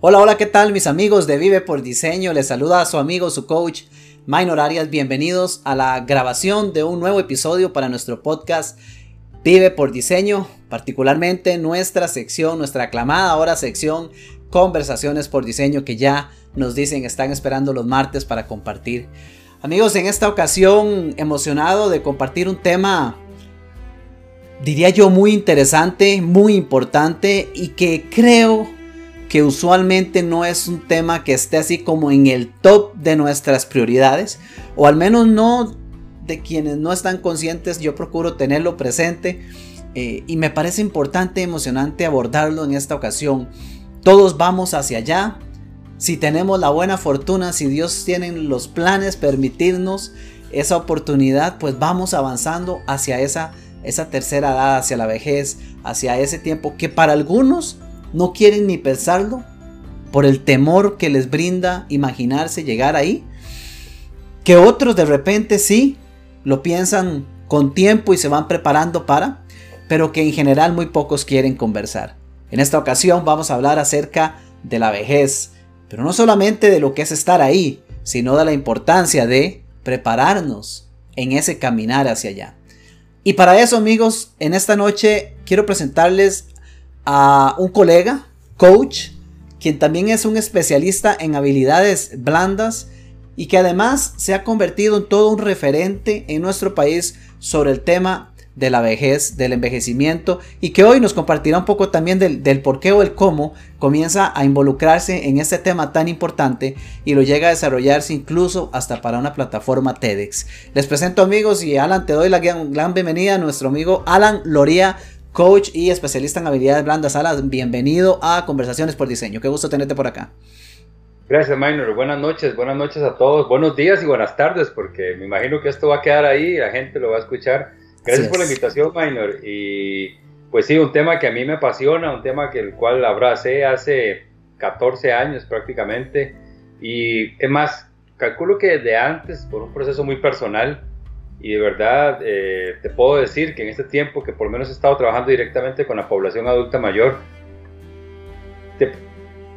Hola, hola, ¿qué tal mis amigos de Vive por Diseño? Les saluda a su amigo, su coach, Minor Arias. Bienvenidos a la grabación de un nuevo episodio para nuestro podcast Vive por Diseño, particularmente nuestra sección, nuestra aclamada ahora sección Conversaciones por Diseño que ya nos dicen están esperando los martes para compartir. Amigos, en esta ocasión emocionado de compartir un tema diría yo muy interesante, muy importante y que creo que usualmente no es un tema que esté así como en el top de nuestras prioridades, o al menos no de quienes no están conscientes, yo procuro tenerlo presente eh, y me parece importante, emocionante abordarlo en esta ocasión. Todos vamos hacia allá, si tenemos la buena fortuna, si Dios tiene los planes, permitirnos esa oportunidad, pues vamos avanzando hacia esa, esa tercera edad, hacia la vejez, hacia ese tiempo que para algunos no quieren ni pensarlo por el temor que les brinda imaginarse llegar ahí. Que otros de repente sí lo piensan con tiempo y se van preparando para, pero que en general muy pocos quieren conversar. En esta ocasión vamos a hablar acerca de la vejez, pero no solamente de lo que es estar ahí, sino de la importancia de prepararnos en ese caminar hacia allá. Y para eso amigos, en esta noche quiero presentarles a un colega, coach, quien también es un especialista en habilidades blandas y que además se ha convertido en todo un referente en nuestro país sobre el tema de la vejez, del envejecimiento y que hoy nos compartirá un poco también del, por qué o el cómo comienza a involucrarse en este tema tan importante y lo llega a desarrollarse incluso hasta para una plataforma TEDx. Les presento amigos y Alan, te doy la gran bienvenida a nuestro amigo Alan Loría coach y especialista en habilidades blandas. Alas, bienvenido a Conversaciones por Diseño. Qué gusto tenerte por acá. Gracias, Minor. Buenas noches, buenas noches a todos. Buenos días y buenas tardes, porque me imagino que esto va a quedar ahí y la gente lo va a escuchar. Gracias por la invitación, Minor. Y pues sí, un tema que a mí me apasiona, un tema que el cual abracé hace 14 años prácticamente. Y es más, calculo que desde antes, por un proceso muy personal, y de verdad eh, te puedo decir que en este tiempo que por lo menos he estado trabajando directamente con la población adulta mayor,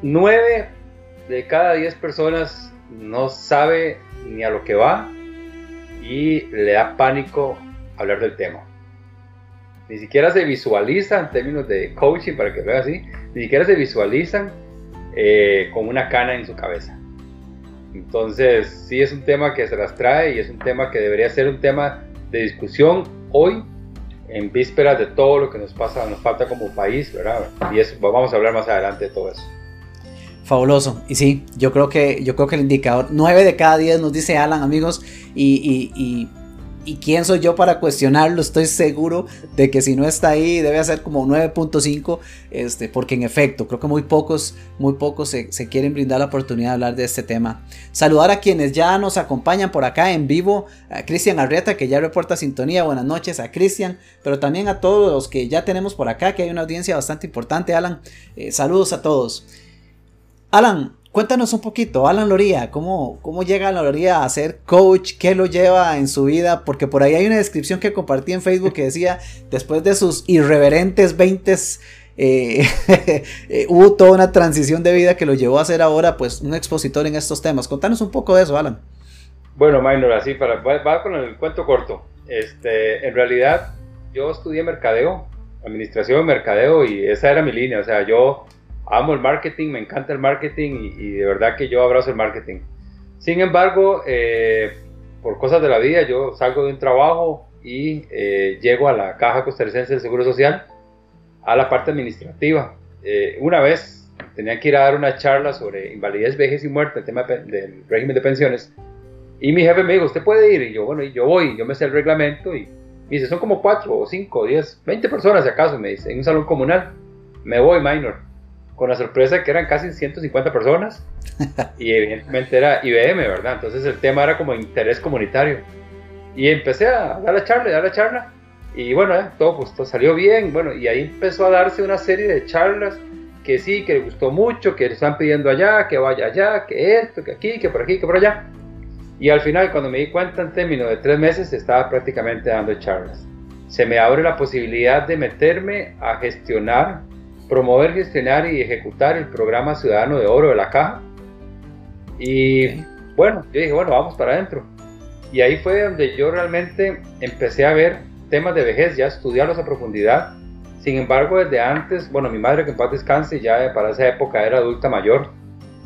nueve de cada diez personas no sabe ni a lo que va y le da pánico hablar del tema. Ni siquiera se visualiza en términos de coaching, para que vea así, ni siquiera se visualizan eh, con una cana en su cabeza. Entonces, sí es un tema que se las trae y es un tema que debería ser un tema de discusión hoy, en vísperas de todo lo que nos pasa, nos falta como país, ¿verdad? Y eso, vamos a hablar más adelante de todo eso. Fabuloso. Y sí, yo creo que, yo creo que el indicador 9 de cada 10 nos dice Alan, amigos, y, y ¿Y quién soy yo para cuestionarlo? Estoy seguro de que si no está ahí debe ser como 9.5, este, porque en efecto creo que muy pocos, muy pocos se, quieren brindar la oportunidad de hablar de este tema. Saludar a quienes ya nos acompañan por acá en vivo, a Cristian Arrieta que ya reporta sintonía, buenas noches a Cristian, pero también a todos los que ya tenemos por acá, que hay una audiencia bastante importante, Alan. Eh, saludos a todos. Alan, Cuéntanos un poquito, Alan Loría, ¿cómo, ¿cómo llega Alan Loría a ser coach? ¿Qué lo lleva en su vida? Porque por ahí hay una descripción que compartí en Facebook que decía, después de sus irreverentes 20 eh, eh, hubo toda una transición de vida que lo llevó a ser ahora pues un expositor en estos temas. Contanos un poco de eso, Alan. Bueno, Minor, así para va, con el cuento corto. Este, en realidad yo estudié mercadeo, administración de mercadeo y esa era mi línea, o sea, yo amo el marketing, me encanta el marketing y, de verdad que yo abrazo el marketing. Sin embargo, eh, por cosas de la vida, yo salgo de un trabajo y eh, llego a la Caja Costarricense del Seguro Social, a la parte administrativa. Eh, una vez tenía que ir a dar una charla sobre invalidez, vejez y muerte, el tema del régimen de pensiones, y mi jefe me dijo, ¿usted puede ir? Y yo, bueno, y yo voy, yo me sé el reglamento y me dice, son como 4 o 5, 10, 20 personas si acaso, me dice, en un salón comunal. Me voy, minor con la sorpresa que eran casi 150 personas y evidentemente era IBM, ¿verdad? Entonces el tema era como interés comunitario. Y empecé a dar la charla, a dar la charla y bueno, eh, todo, pues, salió bien, bueno, y ahí empezó a darse una serie de charlas que sí, que le gustó mucho, que le están pidiendo allá, que vaya allá, que esto, que aquí, que por aquí, que por allá. Y al final, cuando me di cuenta en términos de tres meses, estaba prácticamente dando charlas. Se me abre la posibilidad de meterme a gestionar promover, gestionar y ejecutar el programa Ciudadano de Oro de la Caja. Y bueno, yo dije, bueno, vamos para adentro. Y ahí fue donde yo realmente empecé a ver temas de vejez, ya estudiarlos a profundidad. Sin embargo, desde antes, bueno, mi madre que en paz descanse ya para esa época era adulta mayor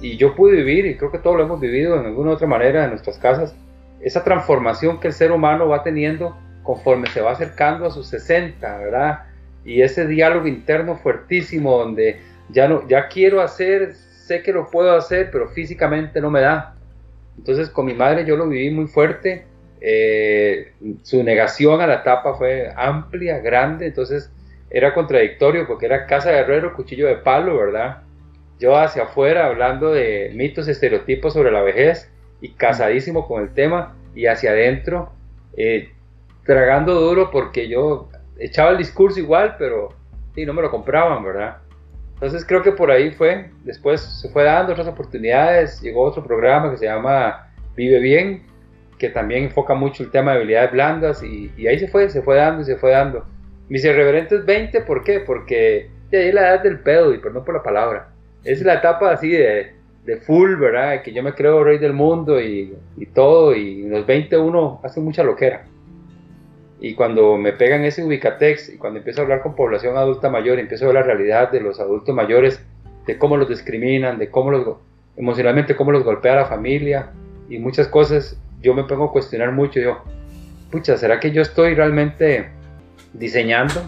y yo pude vivir, y creo que todos lo hemos vivido en alguna otra manera en nuestras casas, esa transformación que el ser humano va teniendo conforme se va acercando a sus 60, ¿verdad? Y ese diálogo interno fuertísimo donde ya, no, ya quiero hacer, sé que lo puedo hacer, pero físicamente no me da. Entonces con mi madre yo lo viví muy fuerte, eh, su negación a la etapa fue amplia, grande, entonces era contradictorio porque era casa de herrero, cuchillo de palo, ¿verdad? Yo hacia afuera hablando de mitos, estereotipos sobre la vejez y casadísimo con el tema y hacia adentro eh, tragando duro porque yo echaba el discurso igual, pero sí, no me lo compraban, ¿verdad? Entonces creo que por ahí fue, después se fue dando otras oportunidades, llegó otro programa que se llama Vive Bien, que también enfoca mucho el tema de habilidades blandas y, ahí se fue, se fue dando y se fue dando. Mis irreverentes 20, ¿por qué? Porque de ahí la edad del pedo y perdón por la palabra. Es la etapa así de, de full, ¿verdad? Que yo me creo rey del mundo y, y todo y los 20 uno hace mucha loquera. Y cuando me pegan ese ubicatex y cuando empiezo a hablar con población adulta mayor, empiezo a ver la realidad de los adultos mayores, de cómo los discriminan, de cómo los emocionalmente cómo los golpea la familia y muchas cosas, yo me pongo a cuestionar mucho. Yo, pucha, ¿será que yo estoy realmente diseñando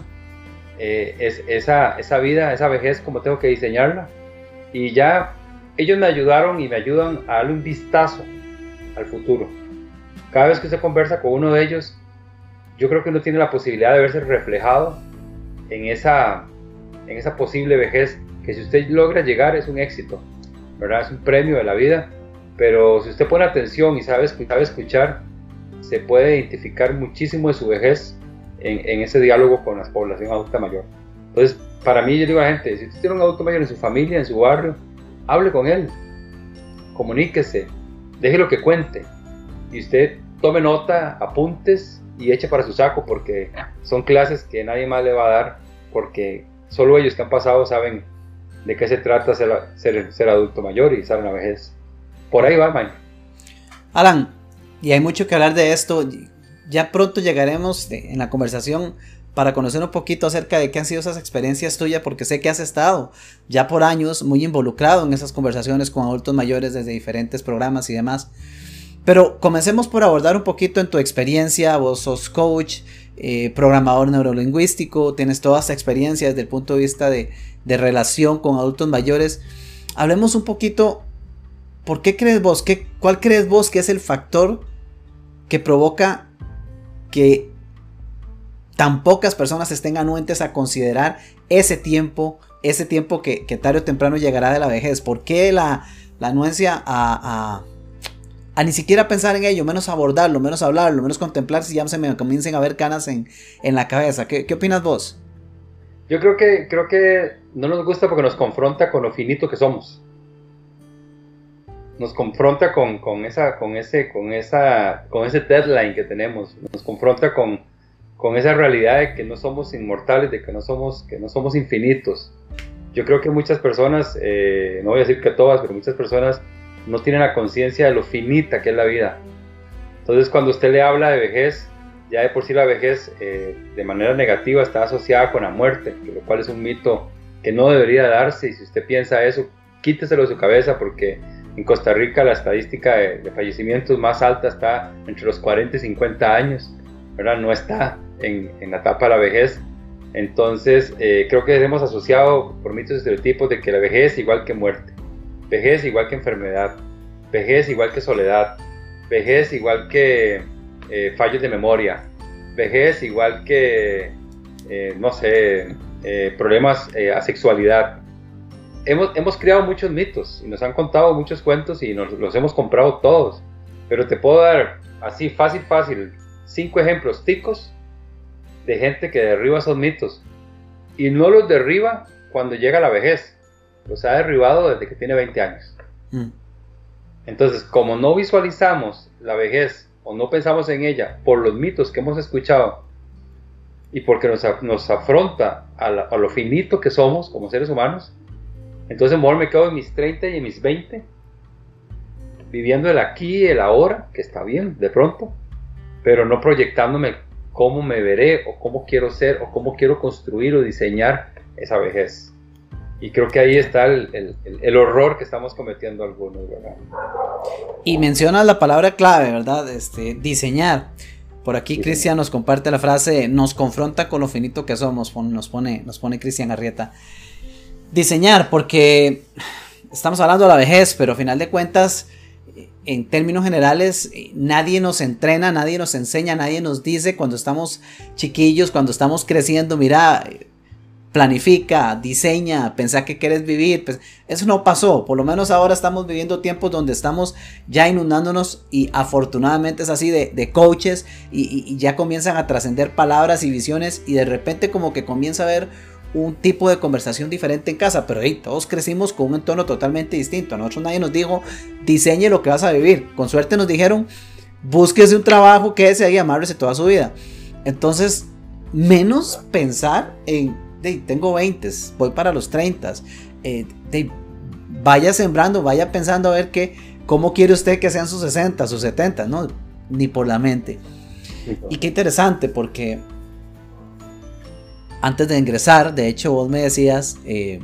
eh, es, esa, esa vida, esa vejez como tengo que diseñarla? Y ya ellos me ayudaron y me ayudan a darle un vistazo al futuro. Cada vez que usted conversa con uno de ellos, yo creo que uno tiene la posibilidad de verse reflejado en esa, en esa posible vejez que si usted logra llegar es un éxito, ¿verdad? Es un premio de la vida, pero si usted pone atención y sabe, sabe escuchar, se puede identificar muchísimo de su vejez en, en, ese diálogo con la población adulta mayor. Entonces, para mí, yo digo a la gente, si usted tiene un adulto mayor en su familia, en su barrio, hable con él, comuníquese, deje lo que cuente y usted tome nota, apuntes y eche para su saco porque son clases que nadie más le va a dar porque solo ellos que han pasado saben de qué se trata ser, ser, adulto mayor y saben la vejez. Por ahí va, man. Alan, y hay mucho que hablar de esto. Ya pronto llegaremos en la conversación para conocer un poquito acerca de qué han sido esas experiencias tuyas, porque sé que has estado ya por años muy involucrado en esas conversaciones con adultos mayores desde diferentes programas y demás. Pero comencemos por abordar un poquito en tu experiencia. Vos sos coach, eh, programador neurolingüístico, tienes toda esta experiencia desde el punto de vista de, relación con adultos mayores. Hablemos un poquito, ¿por qué crees vos? Qué, ¿Cuál crees vos que es el factor que provoca que tan pocas personas estén anuentes a considerar ese tiempo, ese tiempo que, tarde o temprano llegará de la vejez? ¿Por qué la, anuencia a a ni siquiera pensar en ello, menos abordarlo, menos hablarlo, menos contemplar si ya se me comiencen a ver canas en, la cabeza. ¿Qué, ¿Qué, opinas vos? Yo creo que, creo que no nos gusta porque nos confronta con lo finito que somos. Nos confronta con, con, esa, con, ese, con, esa, con ese deadline que tenemos. Nos confronta con, con esa realidad de que no somos inmortales, de que no somos, que no somos infinitos. Yo creo que muchas personas, eh, no voy a decir que todas, pero muchas personas no tiene la conciencia de lo finita que es la vida. Entonces cuando usted le habla de vejez, ya de por sí la vejez eh, de manera negativa está asociada con la muerte, lo cual es un mito que no debería darse y si usted piensa eso, quíteselo de su cabeza porque en Costa Rica la estadística de, fallecimientos más alta está entre los 40 y 50 años, ¿verdad? no está en, la etapa de la vejez. Entonces eh, creo que hemos asociado por mitos y estereotipos de que la vejez es igual que muerte. Vejez igual que enfermedad, vejez igual que soledad, vejez igual que eh, fallos de memoria, vejez igual que, eh, no sé, eh, problemas a sexualidad. Hemos, hemos creado muchos mitos y nos han contado muchos cuentos y nos los hemos comprado todos. Pero te puedo dar así, fácil, fácil, cinco ejemplos ticos de gente que derriba esos mitos. Y no los derriba cuando llega la vejez los ha derribado desde que tiene 20 años. Mm. Entonces, como no visualizamos la vejez o no pensamos en ella por los mitos que hemos escuchado, y porque nos, nos afronta a, lo finito que somos como seres humanos, entonces mejor me quedo en mis 30 y en mis 20, viviendo el aquí y el ahora, que está bien de pronto, pero no proyectándome cómo me veré o cómo quiero ser o cómo quiero construir o diseñar esa vejez. Y creo que ahí está el, el, horror que estamos cometiendo algunos, ¿verdad? Y mencionas la palabra clave, ¿verdad? Este, diseñar. Por aquí Cristian nos comparte la frase, nos confronta con lo finito que somos, nos pone, nos pone Cristian Arrieta. Diseñar, porque estamos hablando de la vejez, pero a final de cuentas, en términos generales, nadie nos entrena, nadie nos enseña, nadie nos dice cuando estamos chiquillos, cuando estamos creciendo, mira, planifica, diseña, pensá que quieres vivir. Pues eso no pasó. Por lo menos ahora estamos viviendo tiempos donde estamos ya inundándonos y afortunadamente es así de, coaches y, ya comienzan a trascender palabras y visiones y de repente como que comienza a haber un tipo de conversación diferente en casa, pero hey, todos crecimos con un entorno totalmente distinto. A nosotros nadie nos dijo, diseñe lo que vas a vivir. Con suerte nos dijeron, búsquese un trabajo, que se ahí, amárrese toda su vida. Entonces, menos pensar en tengo 20, voy para los 30. Eh, vaya sembrando, vaya pensando a ver qué, cómo quiere usted que sean sus 60, sus 70, ¿no? Ni por la mente. Y qué interesante, porque antes de ingresar, de hecho, vos me decías, eh,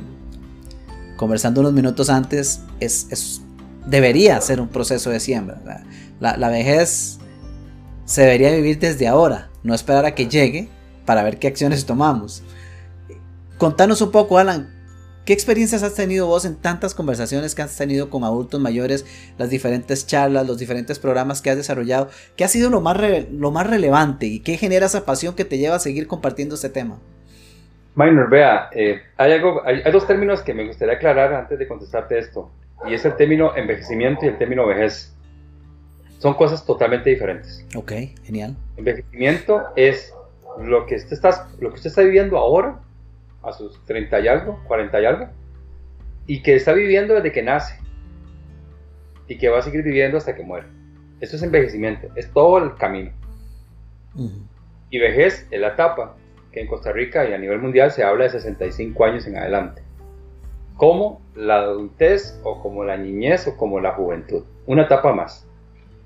conversando unos minutos antes, es, debería ser un proceso de siembra. La, la vejez se debería vivir desde ahora, no esperar a que llegue para ver qué acciones tomamos. Contanos un poco, Alan, ¿qué experiencias has tenido vos en tantas conversaciones que has tenido con adultos mayores, las diferentes charlas, los diferentes programas que has desarrollado? ¿Qué ha sido lo más, lo más relevante y qué genera esa pasión que te lleva a seguir compartiendo este tema? Minor, vea, eh, hay, algo, hay, dos términos que me gustaría aclarar antes de contestarte esto, y es el término envejecimiento y el término vejez. Son cosas totalmente diferentes. Ok, genial. Envejecimiento es lo que usted está, lo que usted está viviendo ahora a sus 30 y algo, 40 y algo, y que está viviendo desde que nace y que va a seguir viviendo hasta que muere. Esto es envejecimiento, es todo el camino. Y vejez es la etapa que en Costa Rica y a nivel mundial se habla de 65 años en adelante. Como la adultez o como la niñez o como la juventud. Una etapa más.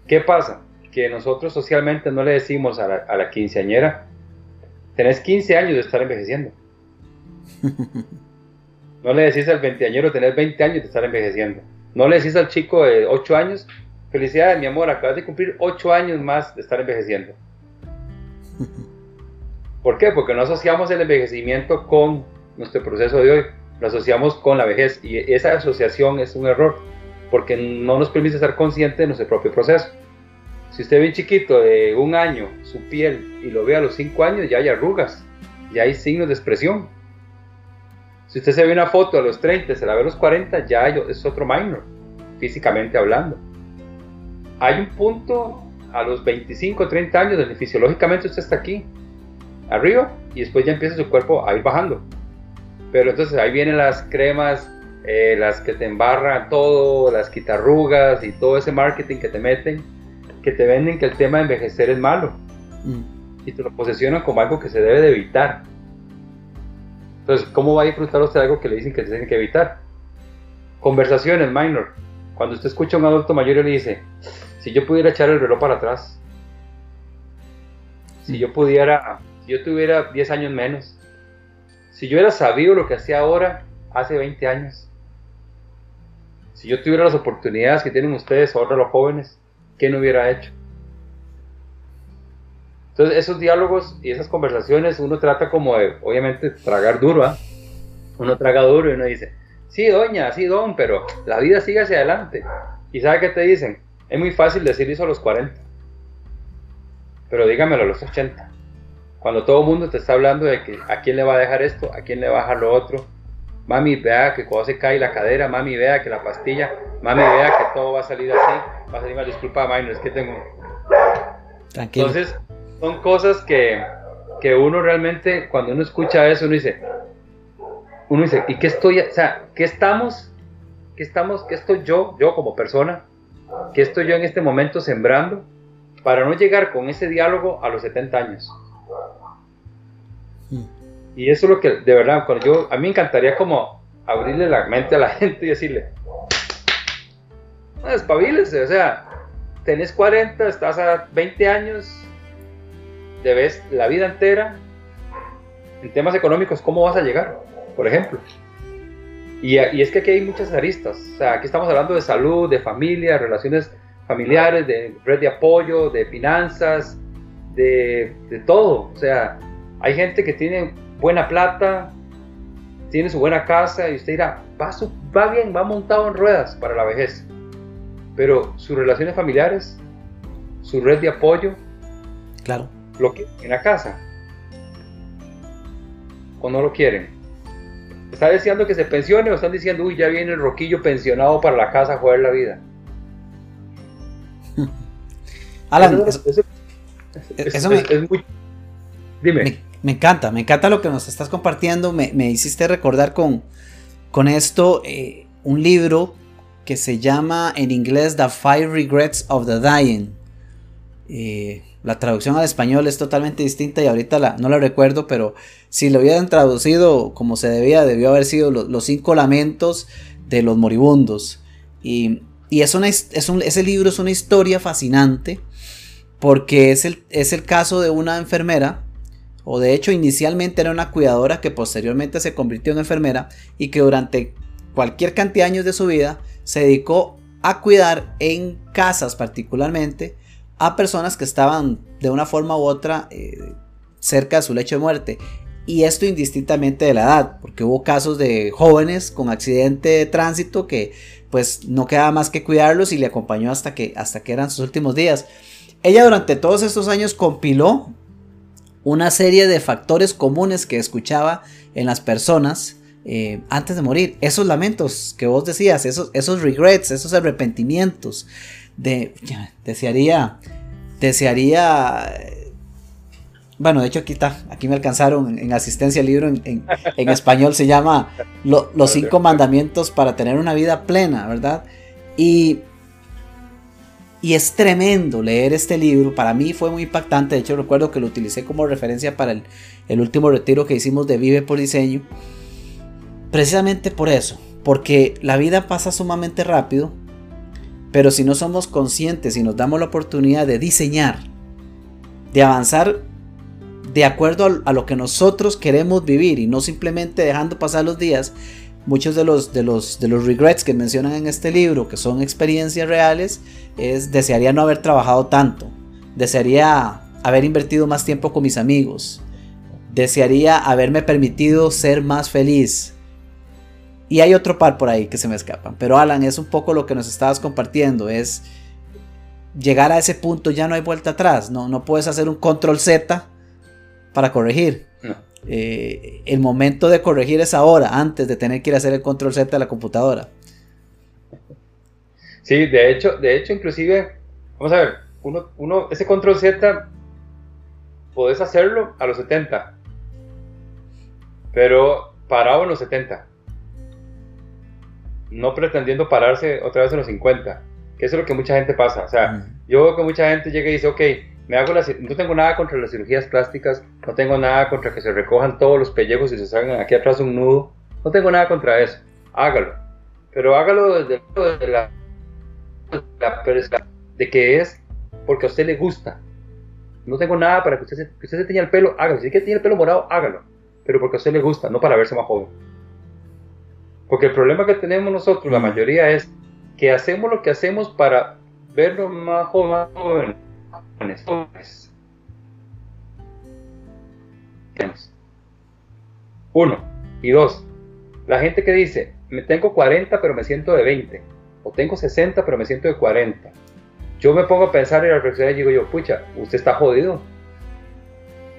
¿Qué pasa? Que nosotros socialmente no le decimos a la, a la quinceañera, tenés 15 años de estar envejeciendo. No le decís al veinteañero tener 20 años de estar envejeciendo. No le decís al chico de 8 años, felicidades mi amor, acabas de cumplir 8 años más de estar envejeciendo. ¿Por qué? Porque no asociamos el envejecimiento con nuestro proceso de hoy, lo asociamos con la vejez y esa asociación es un error porque no nos permite estar conscientes de nuestro propio proceso. Si usted ve un chiquito de un año su piel y lo ve a los 5 años, ya hay arrugas, ya hay signos de expresión si usted se ve una foto a los 30, se la ve a los 40, ya es otro minor, físicamente hablando. Hay un punto a los 25, 30 años donde fisiológicamente usted está aquí, arriba, y después ya empieza su cuerpo a ir bajando. Pero entonces ahí vienen las cremas, eh, las que te embarran todo, las quitarrugas y todo ese marketing que te meten, que te venden que el tema de envejecer es malo. Mm. Y te lo posesionan como algo que se debe de evitar. Entonces, ¿cómo va a disfrutar usted algo que le dicen que tiene que evitar? Conversaciones minor. Cuando usted escucha a un adulto mayor y le dice, si yo pudiera echar el reloj para atrás, si yo pudiera, si yo tuviera 10 años menos, si yo hubiera sabido lo que hacía ahora hace 20 años, si yo tuviera las oportunidades que tienen ustedes ahora los jóvenes, ¿qué no hubiera hecho? Entonces, esos diálogos y esas conversaciones uno trata como de, obviamente, tragar duro, ¿ah? Uno traga duro y uno dice, sí, doña, sí, don, pero la vida sigue hacia adelante. ¿Y sabe qué te dicen? Es muy fácil decir eso a los 40, pero dígamelo a los 80. Cuando todo el mundo te está hablando de que a quién le va a dejar esto, a quién le va a dejar lo otro. Mami, vea que cuando se cae la cadera, mami, vea que la pastilla, mami, vea que todo va a salir así. Va a salir mal, disculpa, minor, es que tengo... Tranquilo. Entonces, son cosas que, que uno realmente, cuando uno escucha eso, uno dice, uno dice, ¿y qué estoy, o sea, qué estamos, qué estamos, qué estoy yo, yo como persona, qué estoy yo en este momento sembrando para no llegar con ese diálogo a los 70 años? Y eso es lo que, de verdad, cuando yo, a mí me encantaría como abrirle la mente a la gente y decirle, no, despabilese, o sea, tenés 40, estás a 20 años, debes la vida entera, en temas económicos, ¿cómo vas a llegar? Por ejemplo. Y, y, es que aquí hay muchas aristas. O sea, aquí estamos hablando de salud, de familia, relaciones familiares, de red de apoyo, de finanzas, de, de todo. O sea, hay gente que tiene buena plata, tiene su buena casa y usted dirá, va, va bien, va montado en ruedas para la vejez. Pero sus relaciones familiares, su red de apoyo, claro. Lo que en la casa, o no lo quieren. ¿Está deseando que se pensione o están diciendo, uy, ya viene el roquillo pensionado para la casa a jugar la vida? Alan, eso, me, Dime. Me, encanta, me encanta lo que nos estás compartiendo. Me, hiciste recordar con, con esto eh, un libro que se llama en inglés The Five Regrets of the Dying. Eh, la traducción al español es totalmente distinta y ahorita la, no la recuerdo, pero si lo hubieran traducido como se debía, debió haber sido los cinco lamentos de los moribundos. Y, y es es un, ese libro es una historia fascinante porque es el, es el caso de una enfermera, o de hecho inicialmente era una cuidadora que posteriormente se convirtió en enfermera y que durante cualquier cantidad de años de su vida se dedicó a cuidar en casas particularmente a personas que estaban de una forma u otra eh, cerca de su lecho de muerte. Y esto indistintamente de la edad, porque hubo casos de jóvenes con accidente de tránsito que pues no quedaba más que cuidarlos y le acompañó hasta que, hasta que eran sus últimos días. Ella durante todos estos años compiló una serie de factores comunes que escuchaba en las personas eh, antes de morir. Esos lamentos que vos decías, esos, esos regrets, esos arrepentimientos, de, desearía, desearía, bueno, de hecho aquí está, aquí me alcanzaron en, asistencia al libro en, español, se llama Los cinco mandamientos para tener una vida plena, ¿verdad? Y, y es tremendo leer este libro, para mí fue muy impactante, de hecho recuerdo que lo utilicé como referencia para el, el último retiro que hicimos de Vive por Diseño, precisamente por eso, porque la vida pasa sumamente rápido pero si no somos conscientes y nos damos la oportunidad de diseñar, de avanzar de acuerdo a, lo que nosotros queremos vivir y no simplemente dejando pasar los días, muchos de los, de los, de los regrets que mencionan en este libro, que son experiencias reales, es desearía no haber trabajado tanto, desearía haber invertido más tiempo con mis amigos, desearía haberme permitido ser más feliz, y hay otro par por ahí que se me escapan. Pero Alan, es un poco lo que nos estabas compartiendo. Es llegar a ese punto, ya no hay vuelta atrás. No, no puedes hacer un control Z para corregir. Eh, el momento de corregir es ahora, antes de tener que ir a hacer el control Z de la computadora. Sí, de hecho, de hecho, inclusive, vamos a ver, uno, uno, ese control Z podés hacerlo a los 70, pero parado en los 70 no pretendiendo pararse otra vez en los 50, que eso es lo que mucha gente pasa. O sea, yo veo que mucha gente llega y dice, ok, me hago no tengo nada contra las cirugías plásticas, no tengo nada contra que se recojan todos los pellejos y se salgan aquí atrás un nudo, no tengo nada contra eso, hágalo. Pero hágalo desde de la, la, de que es porque a usted le gusta. No tengo nada para que usted se, que usted se tenga el pelo, hágalo. Si quiere tener el pelo morado, hágalo. Pero porque a usted le gusta, no para verse más joven. Porque el problema que tenemos nosotros, la mayoría, es que hacemos lo que hacemos para vernos más jóvenes. Uno. Y dos. La gente que dice, me tengo 40 pero me siento de 20. O tengo 60 pero me siento de 40. Yo me pongo a pensar y a reflexionar y digo yo, pucha, usted está jodido.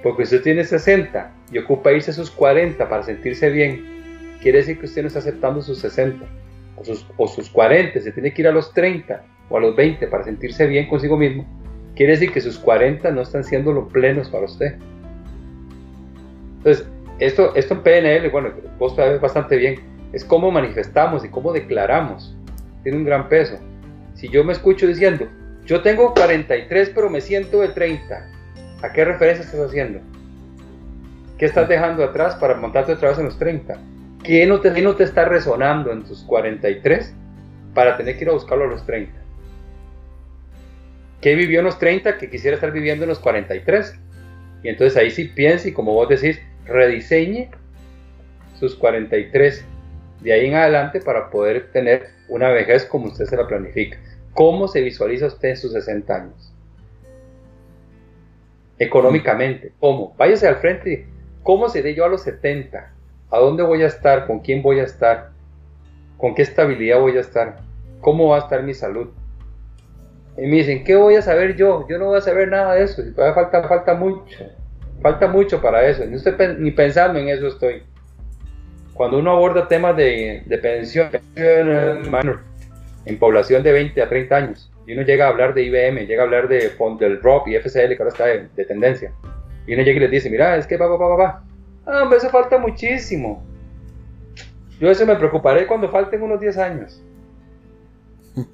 Porque usted tiene 60 y ocupa irse a sus 40 para sentirse bien quiere decir que usted no está aceptando sus 60 o sus, o sus 40, se tiene que ir a los 30 o a los 20 para sentirse bien consigo mismo, quiere decir que sus 40 no están siendo los plenos para usted. Entonces, esto, esto en PNL, bueno, vos sabes bastante bien, es cómo manifestamos y cómo declaramos. Tiene un gran peso. Si yo me escucho diciendo, yo tengo 43 pero me siento de 30, ¿a qué referencia estás haciendo? ¿Qué estás dejando atrás para montarte otra vez en los 30? ¿Qué no te, está resonando en tus 43 para tener que ir a buscarlo a los 30? ¿Qué vivió en los 30 que quisiera estar viviendo en los 43? Y entonces ahí sí piense y como vos decís, rediseñe sus 43 de ahí en adelante para poder tener una vejez como usted se la planifica. ¿Cómo se visualiza usted en sus 60 años? Económicamente, ¿cómo? Váyase al frente. ¿Cómo seré yo a los 70? ¿A dónde voy a estar? ¿Con quién voy a estar? ¿Con qué estabilidad voy a estar? ¿Cómo va a estar mi salud? Y me dicen, ¿qué voy a saber yo? Yo no voy a saber nada de eso. Falta, falta mucho. Falta mucho para eso. ni pensando en eso estoy. Cuando uno aborda temas de, de pensión en población de 20 a 30 años, y uno llega a hablar de IBM, llega a hablar de del ROP y FCL, que ahora está de, tendencia, y uno llega y les dice, mira, es que va, va, va, va, ah, hombre, eso falta muchísimo. Yo eso me preocuparé cuando falten unos 10 años.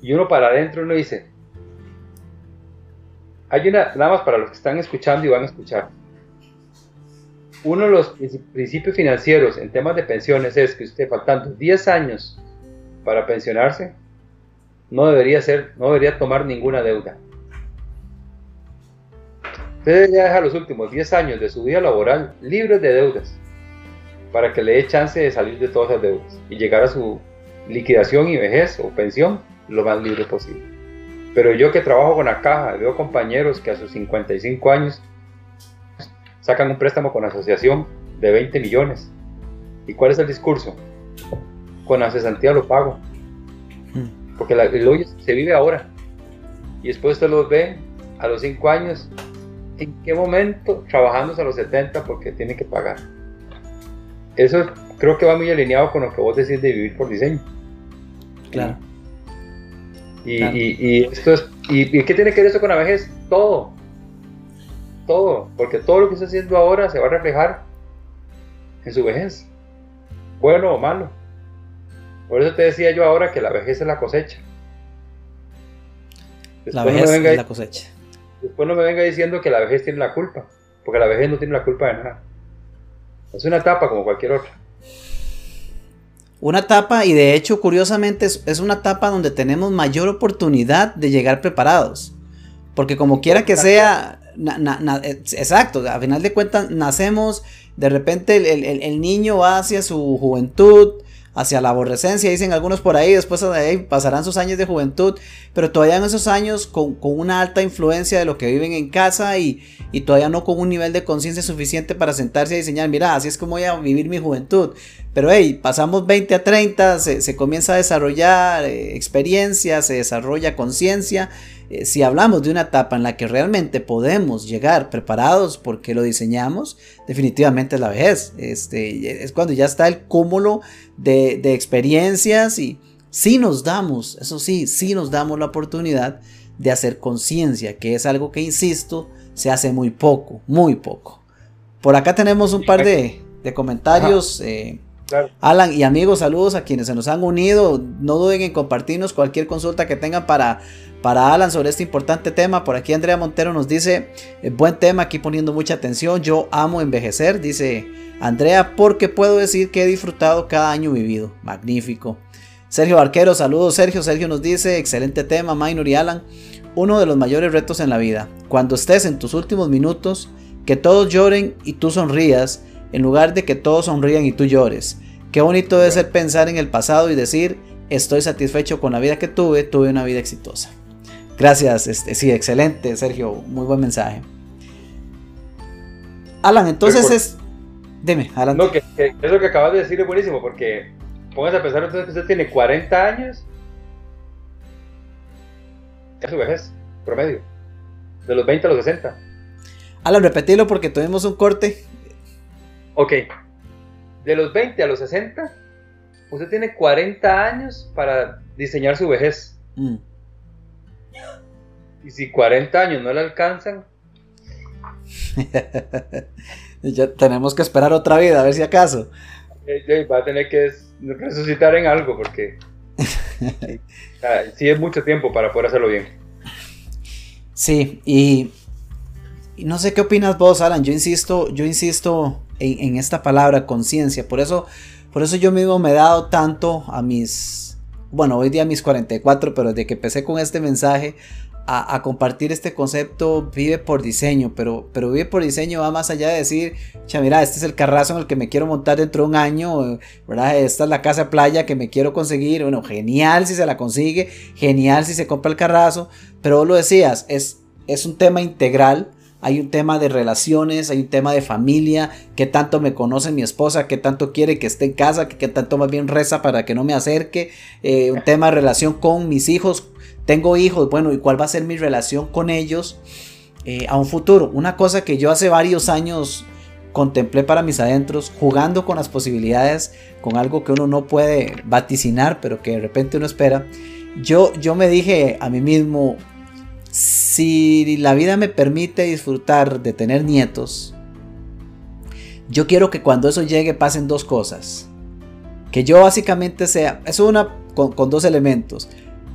Y uno para adentro uno dice, hay una, nada más para los que están escuchando y van a escuchar. Uno de los principios financieros en temas de pensiones es que usted faltando 10 años para pensionarse, no debería ser, no debería tomar ninguna deuda. Usted ya deja los últimos 10 años de su vida laboral libres de deudas para que le dé chance de salir de todas las deudas y llegar a su liquidación y vejez o pensión lo más libre posible. Pero yo que trabajo con la caja, veo compañeros que a sus 55 años sacan un préstamo con asociación de 20 millones. ¿Y cuál es el discurso? Con la cesantía lo pago. Hmm. Porque el hoyo se vive ahora. Y después usted los ve a los 5 años. ¿En qué momento? Trabajando a los 70 porque tiene que pagar. Eso creo que va muy alineado con lo que vos decís de vivir por diseño. Claro. Y, esto es, y, qué tiene que ver eso con la vejez? Todo. Todo. Porque todo lo que está haciendo ahora se va a reflejar en su vejez. Bueno o malo. Por eso te decía yo ahora que la vejez es la cosecha. la vejez es la cosecha. Después no me venga diciendo que la vejez tiene la culpa. Porque la vejez no tiene la culpa de nada. Es una etapa como cualquier otra. Una etapa, y de hecho, curiosamente, es, una etapa donde tenemos mayor oportunidad de llegar preparados. Porque como quiera que sea, exacto, a final de cuentas nacemos, de repente el, niño va hacia su juventud, hacia la aborrecencia, dicen algunos por ahí, después de ahí pasarán sus años de juventud, pero todavía en esos años con, una alta influencia de lo que viven en casa y, todavía no con un nivel de conciencia suficiente para sentarse a diseñar, mira, así es como voy a vivir mi juventud. Pero hey, pasamos 20 a 30, se, comienza a desarrollar eh, experiencia, se desarrolla conciencia eh, si hablamos de una etapa en la que realmente podemos llegar preparados porque lo diseñamos, definitivamente es la vejez. Este, es cuando ya está el cúmulo de, experiencias y si nos damos, eso sí, si nos damos la oportunidad de hacer conciencia, que es algo que, insisto, se hace muy poco, muy poco. Por acá tenemos un par de, comentarios. Eh, Alan y amigos, saludos a quienes se nos han unido. No duden en compartirnos cualquier consulta que tengan para para Alan sobre este importante tema. Por aquí Andrea Montero nos dice, eh, buen tema, aquí poniendo mucha atención. Yo amo envejecer, dice Andrea, porque puedo decir que he disfrutado cada año vivido. Magnífico. Sergio Barquero, saludos Sergio. Sergio nos dice, excelente tema, Minor y Alan. Uno de los mayores retos en la vida. Cuando estés en tus últimos minutos, que todos lloren y tú sonrías, en lugar de que todos sonrían y tú llores. Qué bonito debe ser pensar en el pasado y decir, estoy satisfecho con la vida que tuve, tuve una vida exitosa. Gracias, este, sí, excelente, Sergio, muy buen mensaje. Alan, entonces es... Dime, Alan. No, que, eso que acabas de decir es buenísimo, porque póngase a pensar entonces que usted tiene 40 años. Es su vejez, promedio. De los 20 a los 60. Alan, repetilo porque tuvimos un corte. Ok. De los 20 a los 60, usted tiene 40 años para diseñar su vejez. Mm. Y si 40 años no le alcanzan. ya tenemos que esperar otra vida, a ver si acaso. Va a tener que resucitar en algo porque sí, es mucho tiempo para poder hacerlo bien. Sí, y, no sé qué opinas vos, Alan. Yo insisto, yo insisto en, esta palabra conciencia. Por eso, por eso yo mismo me he dado tanto a mis, bueno, hoy día a mis 44, pero desde que empecé con este mensaje, a, compartir este concepto vive por diseño, pero, pero vive por diseño va más allá de decir, cha, mira, este es el carrazo en el que me quiero montar dentro de un año, ¿verdad? Esta es la casa playa que me quiero conseguir, bueno, genial si se la consigue, genial si se compra el carrazo, pero vos lo decías, es, es un tema integral, hay un tema de relaciones, hay un tema de familia, qué tanto me conoce mi esposa, qué tanto quiere que esté en casa, qué tanto más bien reza para que no me acerque, eh, un tema de relación con mis hijos, tengo hijos, bueno, ¿y cuál va a ser mi relación con ellos eh, a un futuro? Una cosa que yo hace varios años contemplé para mis adentros, jugando con las posibilidades, con algo que uno no puede vaticinar, pero que de repente uno espera. Yo, yo me dije a mí mismo, si la vida me permite disfrutar de tener nietos, yo quiero que cuando eso llegue pasen dos cosas. Que yo básicamente sea, eso una con dos elementos.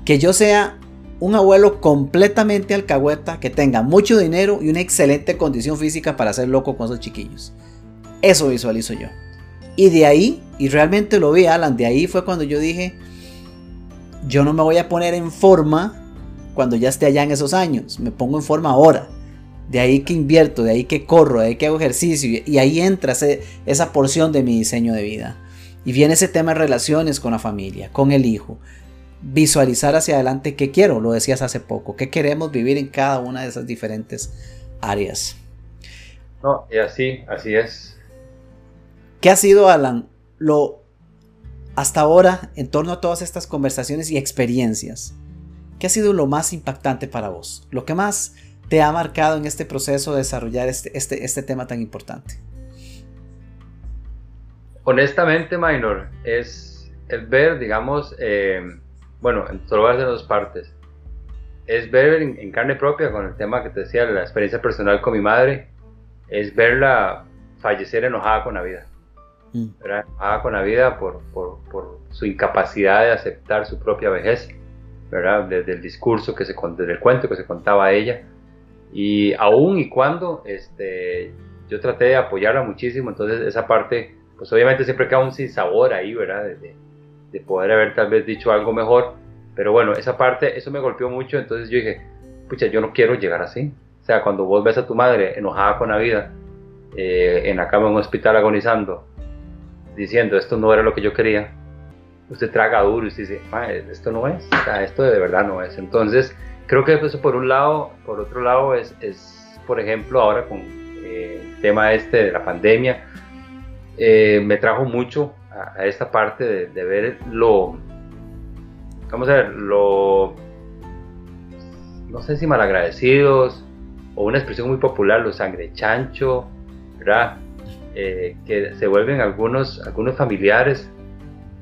Que yo sea un abuelo completamente alcahueta que tenga mucho dinero y una excelente condición física para ser loco con esos chiquillos. Eso visualizo yo. Y de ahí, y realmente lo vi, Alan, de ahí fue cuando yo dije, yo no me voy a poner en forma cuando ya esté allá en esos años, me pongo en forma ahora. De ahí que invierto, de ahí que corro, de ahí que hago ejercicio, y ahí entra esa porción de mi diseño de vida. Y viene ese tema de relaciones con la familia, con el hijo, visualizar hacia adelante qué quiero, lo decías hace poco, qué queremos vivir en cada una de esas diferentes áreas. No, y así, así es. ¿Qué ha sido, Alan, lo hasta ahora en torno a todas estas conversaciones y experiencias? ¿Qué ha sido lo más impactante para vos? Lo que más te ha marcado en este proceso de desarrollar este, este, este tema tan importante. Honestamente, Minor, es el ver, digamos, eh, bueno, solo voy a hacer dos partes. Es ver en, carne propia con el tema que te decía, la experiencia personal con mi madre, es verla fallecer enojada con la vida. Mm. Enojada con la vida por, por, por, su incapacidad de aceptar su propia vejez, ¿verdad? Desde el discurso, que se, desde el cuento que se contaba a ella. Y aún y cuando este, yo traté de apoyarla muchísimo, entonces esa parte, pues obviamente siempre queda un sin sabor ahí, ¿verdad? De, de poder haber tal vez dicho algo mejor. Pero bueno, esa parte, eso me golpeó mucho, entonces yo dije, pucha, yo no quiero llegar así. O sea, cuando vos ves a tu madre enojada con la vida, eh, en la cama en un hospital agonizando, diciendo, esto no era lo que yo quería, usted traga duro y dice, esto no es, o sea, esto de verdad no es. Entonces, creo que eso por un lado, por otro lado, es, es por ejemplo, ahora con eh, el tema este de la pandemia, eh, me trajo mucho a, esta parte de, ver lo, vamos a ver, lo, no sé si malagradecidos, o una expresión muy popular, los sangre chancho, ¿verdad? Eh, que se vuelven algunos, algunos familiares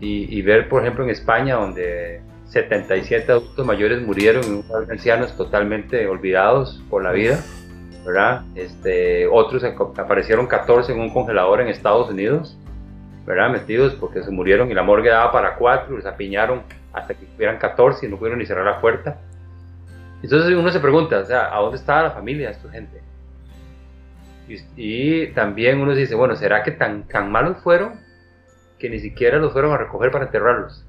y, ver, por ejemplo, en España, donde 77 adultos mayores murieron en un ancianos totalmente olvidados por la vida, ¿verdad? Este, otros aparecieron 14 en un congelador en Estados Unidos, ¿verdad? Metidos porque se murieron y la morgue daba para cuatro, les apiñaron hasta que hubieran 14 y no pudieron ni cerrar la puerta. Entonces uno se pregunta, o sea, ¿a dónde estaba la familia de esta gente? Y, también uno dice, bueno, ¿será que tan, tan malos fueron que ni siquiera los fueron a recoger para enterrarlos?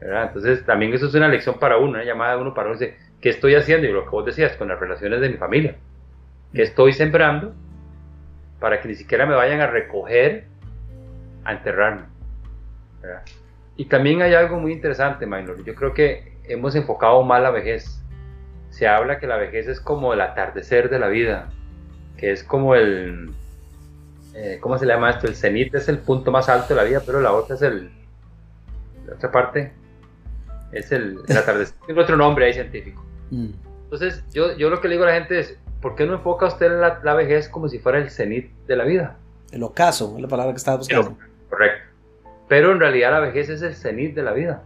¿verdad? Entonces también eso es una lección para uno, una llamada de uno para uno, dice, ¿qué estoy haciendo? Y lo que vos decías, con las relaciones de mi familia. ¿Qué estoy sembrando para que ni siquiera me vayan a recoger a enterrarme. Y también hay algo muy interesante, Minor. Yo creo que hemos enfocado mal la vejez. Se habla que la vejez es como el atardecer de la vida, que es como el, eh, ¿cómo se llama esto? El cenit es el punto más alto de la vida, pero la otra es el, la otra parte es el, atardecer. Tiene otro nombre ahí científico. Mm. Entonces, yo, yo lo que le digo a la gente es, ¿por qué no enfoca usted en la, vejez como si fuera el cenit de la vida? El ocaso, es la palabra que estaba buscando. Correcto. Pero en realidad la vejez es el cenit de la vida.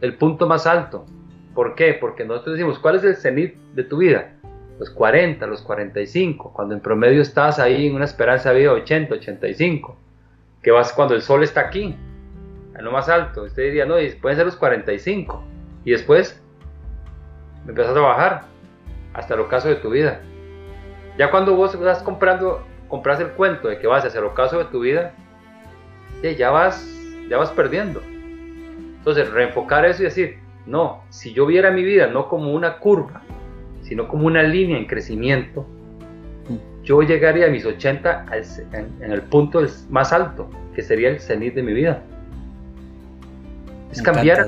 El punto más alto. ¿Por qué? Porque nosotros decimos, ¿cuál es el cenit de tu vida? Los 40, los 45, cuando en promedio estás ahí en una esperanza de vida 80, 85. Que vas cuando el sol está aquí, en lo más alto. Usted diría, no, pueden ser los 45. Y después empezás a bajar hasta el ocaso de tu vida. Ya cuando vos estás comprando compras el cuento de que vas hacia el ocaso de tu vida, ya vas, ya vas perdiendo. Entonces, reenfocar eso y decir, no, si yo viera mi vida no como una curva, sino como una línea en crecimiento, yo llegaría a mis 80 en, el punto más alto, que sería el cenit de mi vida. Es cambiar.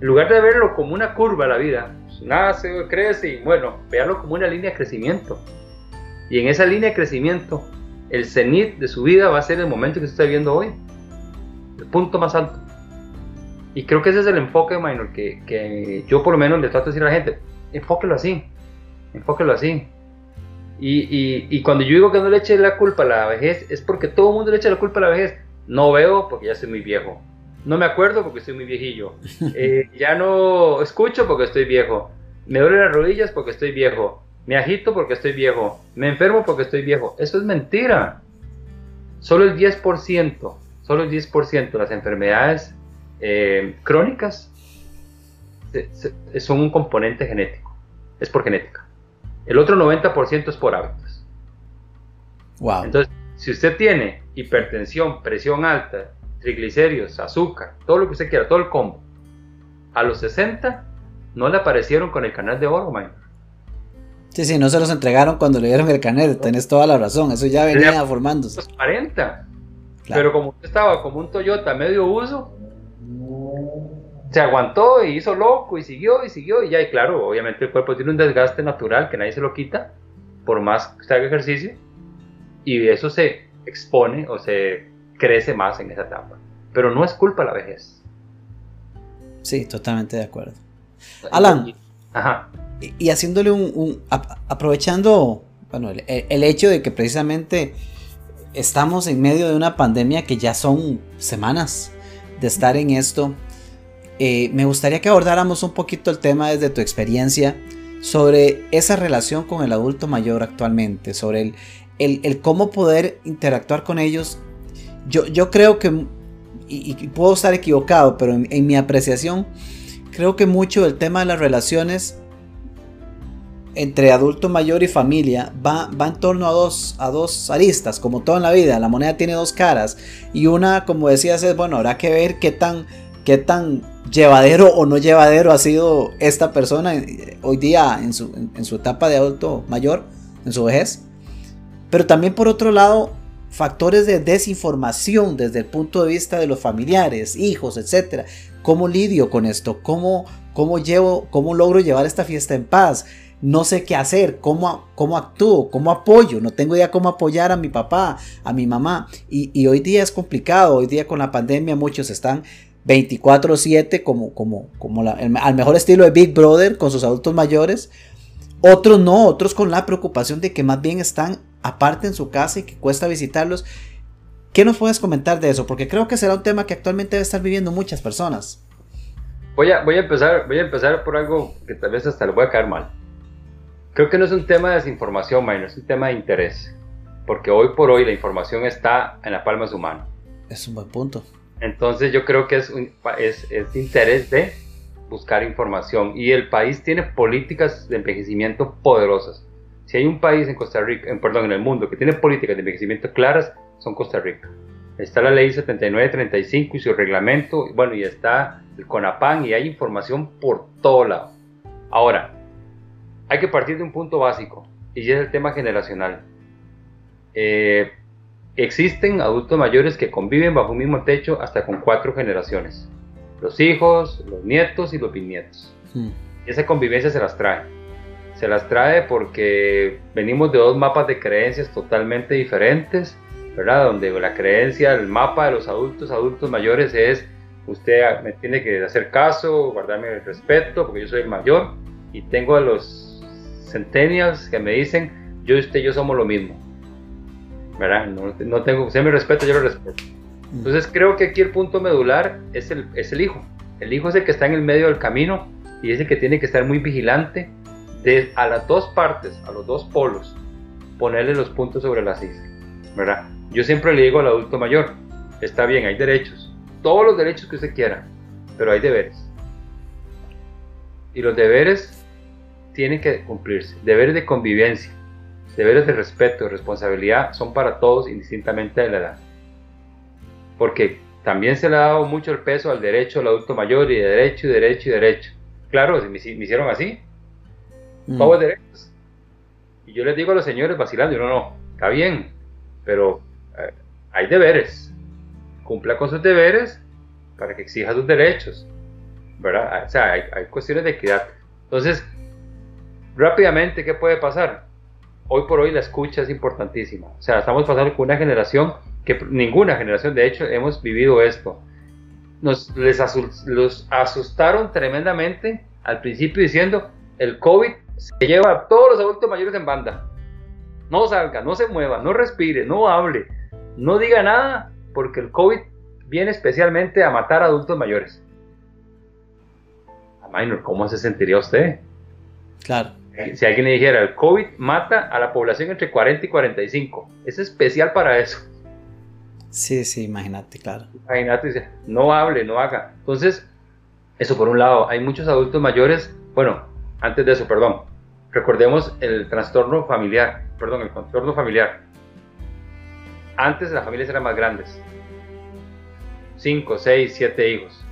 En lugar de verlo como una curva la vida, nace, crece y bueno, véalo como una línea de crecimiento. Y en esa línea de crecimiento, el cenit de su vida va a ser el momento que se está viendo hoy, el punto más alto. Y creo que ese es el enfoque, minor, que, que yo por lo menos le trato de decir a la gente, enfóquelo así, enfóquelo así. Y, y, y, cuando yo digo que no le eche la culpa a la vejez, es porque todo el mundo le echa la culpa a la vejez. No veo porque ya soy muy viejo. No me acuerdo porque estoy muy viejillo. Eh, ya no escucho porque estoy viejo. Me duelen las rodillas porque estoy viejo. Me agito porque estoy viejo. Me enfermo porque estoy viejo. Eso es mentira. Solo el 10%, solo el 10% de las enfermedades eh, crónicas son un componente genético. Es por genética. El otro 90% es por hábitos. Wow. Entonces, si usted tiene hipertensión, presión alta, triglicéridos, azúcar, todo lo que usted quiera, todo el combo, a los 60 no le aparecieron con el canal de oro, man. Sí, sí, no se los entregaron cuando le dieron el canal, tenés toda la razón, eso ya venía formándose. 40. Pero como usted estaba como un Toyota medio uso, se aguantó y hizo loco y siguió y siguió y ya, y claro, obviamente el cuerpo tiene un desgaste natural que nadie se lo quita, por más que se haga ejercicio, y eso se expone o se crece más en esa etapa. Pero no es culpa la vejez. Sí, totalmente de acuerdo. Alan, Y, haciéndole un, aprovechando bueno, el, hecho de que precisamente estamos en medio de una pandemia que ya son semanas de estar en esto, eh, me gustaría que abordáramos un poquito el tema desde tu experiencia sobre esa relación con el adulto mayor actualmente, sobre el, cómo poder interactuar con ellos. Yo, yo creo que, y, puedo estar equivocado, pero en, mi apreciación, creo que mucho del tema de las relaciones entre adulto mayor y familia va, va en torno a dos, a dos aristas, como todo en la vida. La moneda tiene dos caras. Y una, como decías, es, bueno, habrá que ver qué tan, qué tan llevadero o no llevadero ha sido esta persona hoy día en su, en, su etapa de adulto mayor, en su vejez. Pero también por otro lado, factores de desinformación desde el punto de vista de los familiares, hijos, etc. ¿Cómo lidio con esto? ¿Cómo, cómo, llevo, cómo logro llevar esta fiesta en paz? No sé qué hacer, cómo, cómo actúo, cómo apoyo. No tengo idea cómo apoyar a mi papá, a mi mamá. Y, y hoy día es complicado. Hoy día con la pandemia muchos están 24/7 como, como, como al mejor estilo de Big Brother con sus adultos mayores. Otros no, otros con la preocupación de que más bien están aparte en su casa y que cuesta visitarlos. ¿Qué nos puedes comentar de eso? Porque creo que será un tema que actualmente debe estar viviendo muchas personas. Voy a, voy a, empezar, voy a empezar por algo que tal vez hasta le voy a caer mal. Creo que no es un tema de desinformación, Minor, es un tema de interés. Porque hoy por hoy la información está en la palma de su mano. Es un buen punto. Entonces yo creo que es, es, interés de buscar información y el país tiene políticas de envejecimiento poderosas. Si hay un país en Costa Rica, en, perdón, en el mundo que tiene políticas de envejecimiento claras, son Costa Rica. Está la ley 7935 y su reglamento, bueno, y está el CONAPAN y hay información por todo lado. Ahora, hay que partir de un punto básico y es el tema generacional. Eh, Existen adultos mayores que conviven bajo un mismo techo hasta con cuatro generaciones. Los hijos, los nietos y los bisnietos. Hmm. esa convivencia se las trae. Se las trae porque venimos de dos mapas de creencias totalmente diferentes, ¿verdad? Donde la creencia, el mapa de los adultos, adultos mayores es usted me tiene que hacer caso, guardarme el respeto, porque yo soy el mayor, y tengo a los centennials que me dicen, yo y usted yo somos lo mismo. ¿verdad? No, tengo, si me respeto, yo lo respeto. Entonces creo que aquí el punto medular es el, es el hijo. El hijo es el que está en el medio del camino y es el que tiene que estar muy vigilante de a las dos partes, a los dos polos, ponerle los puntos sobre las islas, ¿verdad? Yo siempre le digo al adulto mayor, está bien, hay derechos, todos los derechos que usted quiera, pero hay deberes. Y los deberes tienen que cumplirse, deberes de convivencia, deberes de respeto responsabilidad son para todos indistintamente de la edad. Porque también se le ha dado mucho el peso al derecho al adulto mayor y de derecho y derecho y derecho. Claro, me, me hicieron así. Mm. Todos derechos. Y yo les digo a los señores vacilando, no, no, está bien, pero eh, hay deberes. Cumpla con sus deberes para que exija sus derechos. ¿Verdad? O sea, hay, hay cuestiones de equidad. Entonces, rápidamente, ¿qué puede pasar? Hoy por hoy la escucha es importantísima. O sea, estamos pasando con una generación que ninguna generación, de hecho, hemos vivido esto. Nos les asustaron tremendamente al principio diciendo, el COVID se lleva a todos los adultos mayores en banda. No salga, no se mueva, no respire, no hable, no diga nada, porque el COVID viene especialmente a matar a adultos mayores. A minor, ¿cómo se sentiría usted? Claro. Si alguien le dijera, el COVID mata a la población entre 40 y 45, es especial para eso. Sí, sí, imagínate, claro. Imagínate, no hable, no haga. Entonces, eso por un lado, hay muchos adultos mayores, bueno, antes de eso, perdón, recordemos el trastorno familiar, perdón, el trastorno familiar. Antes las familias eran más grandes, 5, 6, 7 hijos.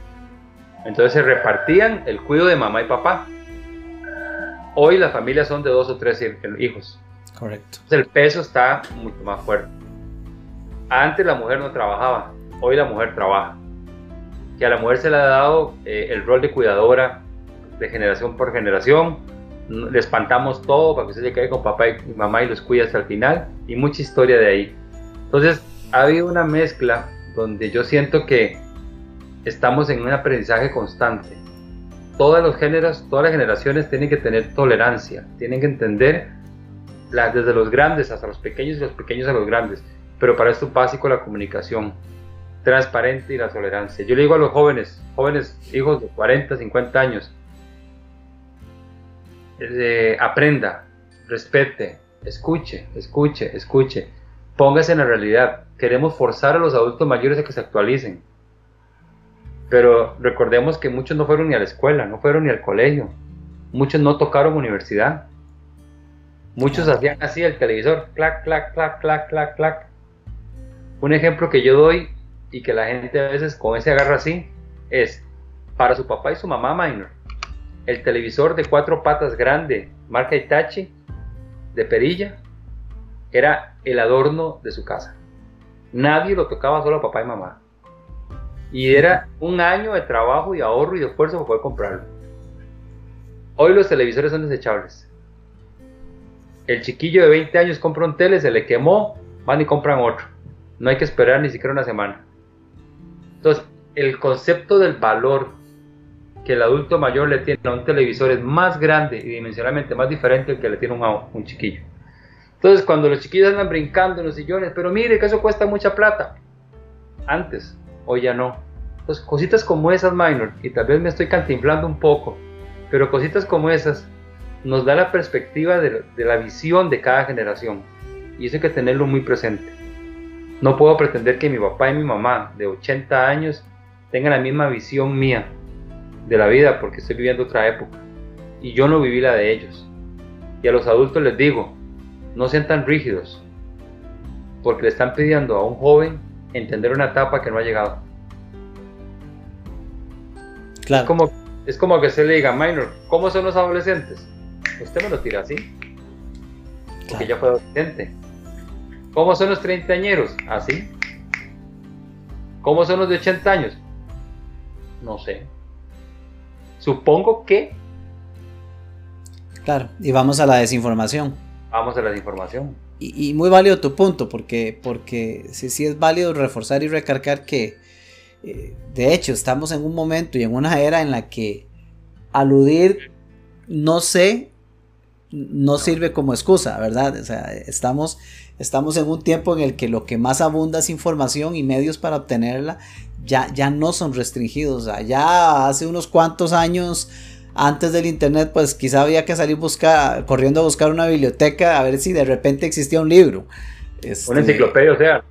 Entonces se repartían el cuidado de mamá y papá. Hoy las familias son de dos o tres hijos. Correcto. Entonces el peso está mucho más fuerte. Antes la mujer no trabajaba, hoy la mujer trabaja. Que a la mujer se le ha dado eh, el rol de cuidadora de generación por generación. Le espantamos todo para que usted se quede con papá y mamá y los cuida hasta el final. Y mucha historia de ahí. Entonces ha habido una mezcla donde yo siento que estamos en un aprendizaje constante todos los géneros, todas las generaciones tienen que tener tolerancia, tienen que entender desde los grandes hasta los pequeños y los pequeños a los grandes. Pero para esto básico la comunicación transparente y la tolerancia. Yo le digo a los jóvenes, jóvenes hijos de 40, 50 años, eh, aprenda, respete, escuche, escuche, escuche, póngase en la realidad. Queremos forzar a los adultos mayores a que se actualicen pero recordemos que muchos no fueron ni a la escuela, no fueron ni al colegio. Muchos no tocaron universidad. Muchos hacían así el televisor, clac, clac, clac, clac, clac, clac. Un ejemplo que yo doy y que la gente a veces con ese agarra así es para su papá y su mamá minor. El televisor de cuatro patas grande, marca Itachi, de perilla, era el adorno de su casa. Nadie lo tocaba, solo papá y mamá. Y era un año de trabajo y ahorro y de esfuerzo para poder comprarlo. Hoy los televisores son desechables. El chiquillo de 20 años compra un tele, se le quemó, van y compran otro. No hay que esperar ni siquiera una semana. Entonces, el concepto del valor que el adulto mayor le tiene a un televisor es más grande y dimensionalmente más diferente que le tiene un, un chiquillo. Entonces, cuando los chiquillos andan brincando en los sillones, pero mire que eso cuesta mucha plata. Antes, hoy ya no. Pues cositas como esas, minor, y tal vez me estoy cantinflando un poco, pero cositas como esas nos da la perspectiva de, la visión de cada generación. Y eso hay que tenerlo muy presente. No puedo pretender que mi papá y mi mamá de 80 años tengan la misma visión mía de la vida porque estoy viviendo otra época. Y yo no viví la de ellos. Y a los adultos les digo, no sean tan rígidos, porque le están pidiendo a un joven entender una etapa que no ha llegado. Claro. Es como, es como que se le diga, Minor, ¿cómo son los adolescentes? Usted me lo tira así. Porque ya fue adolescente. ¿Cómo son los treintañeros? Así. ¿Cómo son los de 80 años? No sé. Supongo que. Claro, y vamos a la desinformación. Vamos a la desinformación. Y, muy válido tu punto, porque, porque sí, sí es válido reforzar y recargar que, eh, de hecho, estamos en un momento y en una era en la que aludir no sé no sirve como excusa, ¿verdad? O sea, estamos, estamos en un tiempo en el que lo que más abunda es información y medios para obtenerla ya, ya no son restringidos. O sea, ya hace unos cuantos años antes del internet, pues quizá había que salir buscar, corriendo a buscar una biblioteca a ver si de repente existía un libro. Este, una enciclopedia, o sea.